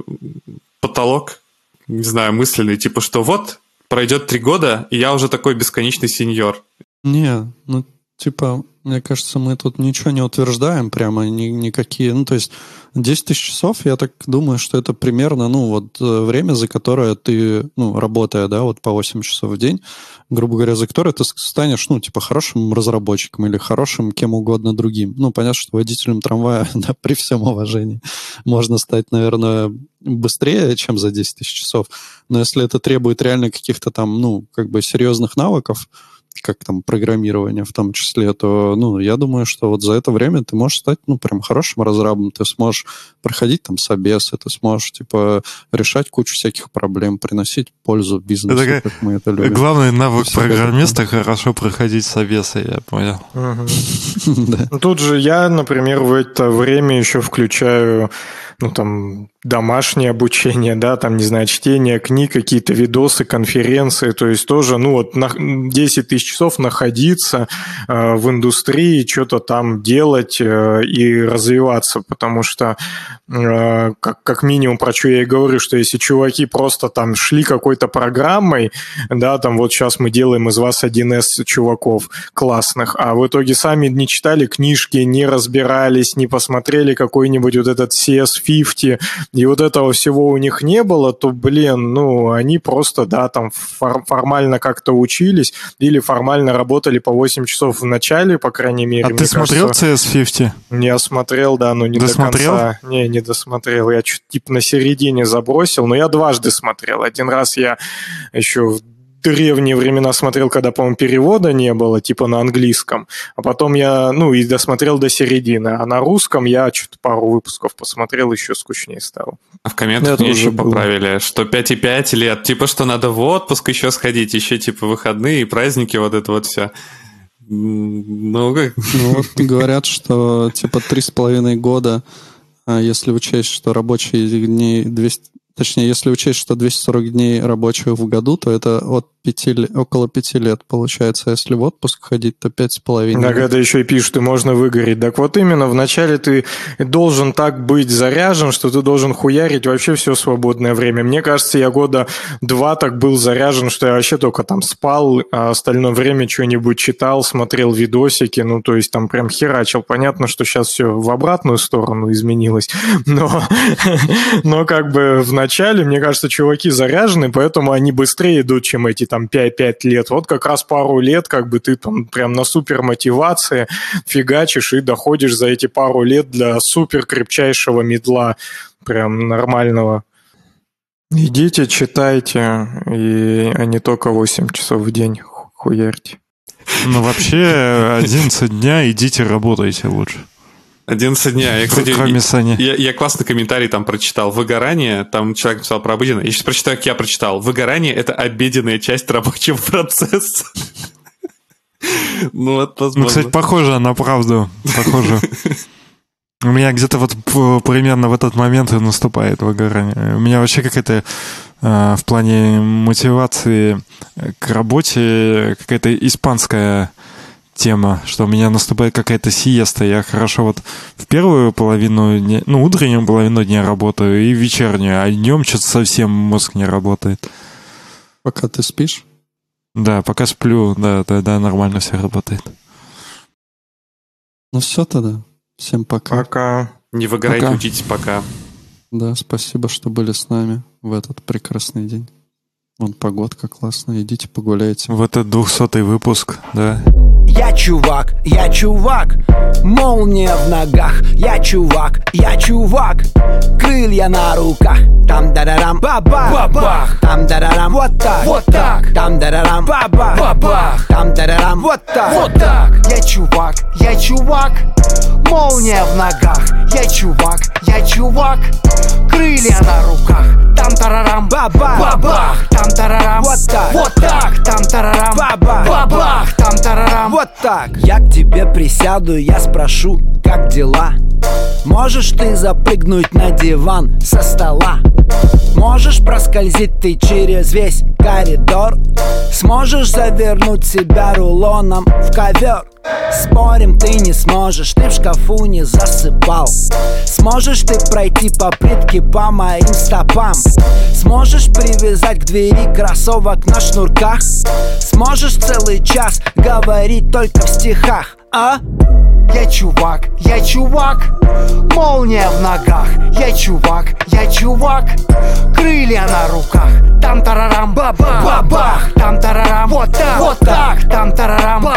потолок, не знаю, мысленный, типа, что вот пройдет три года, и я уже такой бесконечный сеньор. Не, ну, типа, мне кажется, мы тут ничего не утверждаем прямо, ни, никакие, ну, то есть 10 тысяч часов, я так думаю, что это примерно, ну, вот э, время, за которое ты, ну, работая, да, вот по 8 часов в день, грубо говоря, за которое ты станешь, ну, типа, хорошим разработчиком или хорошим кем угодно другим. Ну, понятно, что водителем трамвая, да, при всем уважении, можно стать, наверное, быстрее, чем за 10 тысяч часов, но если это требует реально каких-то там, ну, как бы серьезных навыков, как там программирование в том числе, то, ну, я думаю, что вот за это время ты можешь стать, ну, прям хорошим разрабом, ты сможешь проходить там собесы, ты сможешь, типа, решать кучу всяких проблем, приносить пользу бизнесу, Это как мы это любим. Главный навык это программиста хорошо проходить собесы, я понял. Да. Ну, Тут же я, например, в это время еще включаю, ну, там, домашнее обучение, да, там, не знаю, чтение книг, какие-то видосы, конференции, то есть тоже, ну, вот на 10 тысяч часов находиться э, в индустрии, что-то там делать э, и развиваться, потому что, э, как, как минимум, про что я и говорю, что если чуваки просто там шли какой-то программой, да, там вот сейчас мы делаем из вас 1С чуваков классных, а в итоге сами не читали книжки, не разбирались, не посмотрели какой-нибудь вот этот CS50, и вот этого всего у них не было, то, блин, ну, они просто, да, там фор- формально как-то учились или формально работали по 8 часов в начале, по крайней мере. А ты смотрел кажется. CS50? Я смотрел, да, но не Досмотрел? до конца. Не, не досмотрел. Я чуть типа на середине забросил, но я дважды смотрел. Один раз я еще в древние времена смотрел, когда, по-моему, перевода не было, типа на английском. А потом я, ну, и досмотрел до середины. А на русском я что-то пару выпусков посмотрел, еще скучнее стало. А в комментах Это мне еще было. поправили, что 5,5 лет, типа, что надо в отпуск еще сходить, еще, типа, выходные и праздники, вот это вот все. Ну, как... Ну, вот говорят, что типа три с половиной года, а если учесть, что рабочие дни 200, точнее, если учесть, что 240 дней рабочих в году, то это от пяти, ле- около пяти лет получается. А если в отпуск ходить, то пять с половиной. Так это еще и пишут, и можно выгореть. Так вот именно, вначале ты должен так быть заряжен, что ты должен хуярить вообще все свободное время. Мне кажется, я года два так был заряжен, что я вообще только там спал, а остальное время что-нибудь читал, смотрел видосики, ну, то есть там прям херачил. Понятно, что сейчас все в обратную сторону изменилось, но, но как бы в начале, мне кажется, чуваки заряжены, поэтому они быстрее идут, чем эти там 5-5 лет. Вот как раз пару лет, как бы ты там прям на супер мотивации фигачишь и доходишь за эти пару лет для супер крепчайшего медла, прям нормального. Идите, читайте, и, а не только 8 часов в день ху- хуярьте. Ну, вообще, 11 дня идите работайте лучше. 11 дня. Я, кстати, Кроме Сани. Я, я классный комментарий там прочитал. Выгорание, там человек написал про обыденное. Я сейчас прочитаю, как я прочитал. Выгорание – это обеденная часть рабочего процесса. Ну, вот, Ну, возможно. кстати, похоже на правду. Похоже. У меня где-то вот примерно в этот момент и наступает выгорание. У меня вообще какая-то э, в плане мотивации к работе какая-то испанская тема, что у меня наступает какая-то сиеста. Я хорошо вот в первую половину дня, ну, утреннюю половину дня работаю и вечернюю, а днем что-то совсем мозг не работает. Пока ты спишь? Да, пока сплю, да, тогда нормально все работает. Ну все тогда. Всем пока. Пока. Не выгорайте, Пока. учитесь пока. Да, спасибо, что были с нами в этот прекрасный день. Вон погодка классная, идите погуляйте. В этот двухсотый выпуск, да. Я чувак, я чувак, молния в ногах, я чувак, я чувак, крылья на руках, там дарарам, бабах, бабах, там дарарам, вот так, вот так, там дарарам, бабах, бабах, там дарарам, вот так, вот так. Я чувак, я чувак, молния в ногах, я чувак, я чувак, крылья на руках, там тарарам, бабах, бабах, там тарарам, вот так, вот так, там тарарам, бабах, бабах, там тарарам, вот так. Я к тебе присяду, я спрошу, как дела? Можешь ты запрыгнуть на диван со стола? Можешь проскользить ты через весь коридор? Сможешь завернуть себя рулоном в ковер? Спорим, ты не сможешь, ты в шкафу не засыпал Сможешь ты пройти по плитке по моим стопам Сможешь привязать к двери кроссовок на шнурках Сможешь целый час говорить только в стихах, а? Я чувак, я чувак, молния в ногах. Я чувак, я чувак, крылья на руках. Там тарарам, бабах, бабах, там тарарам, вот так, вот так, там тарарам,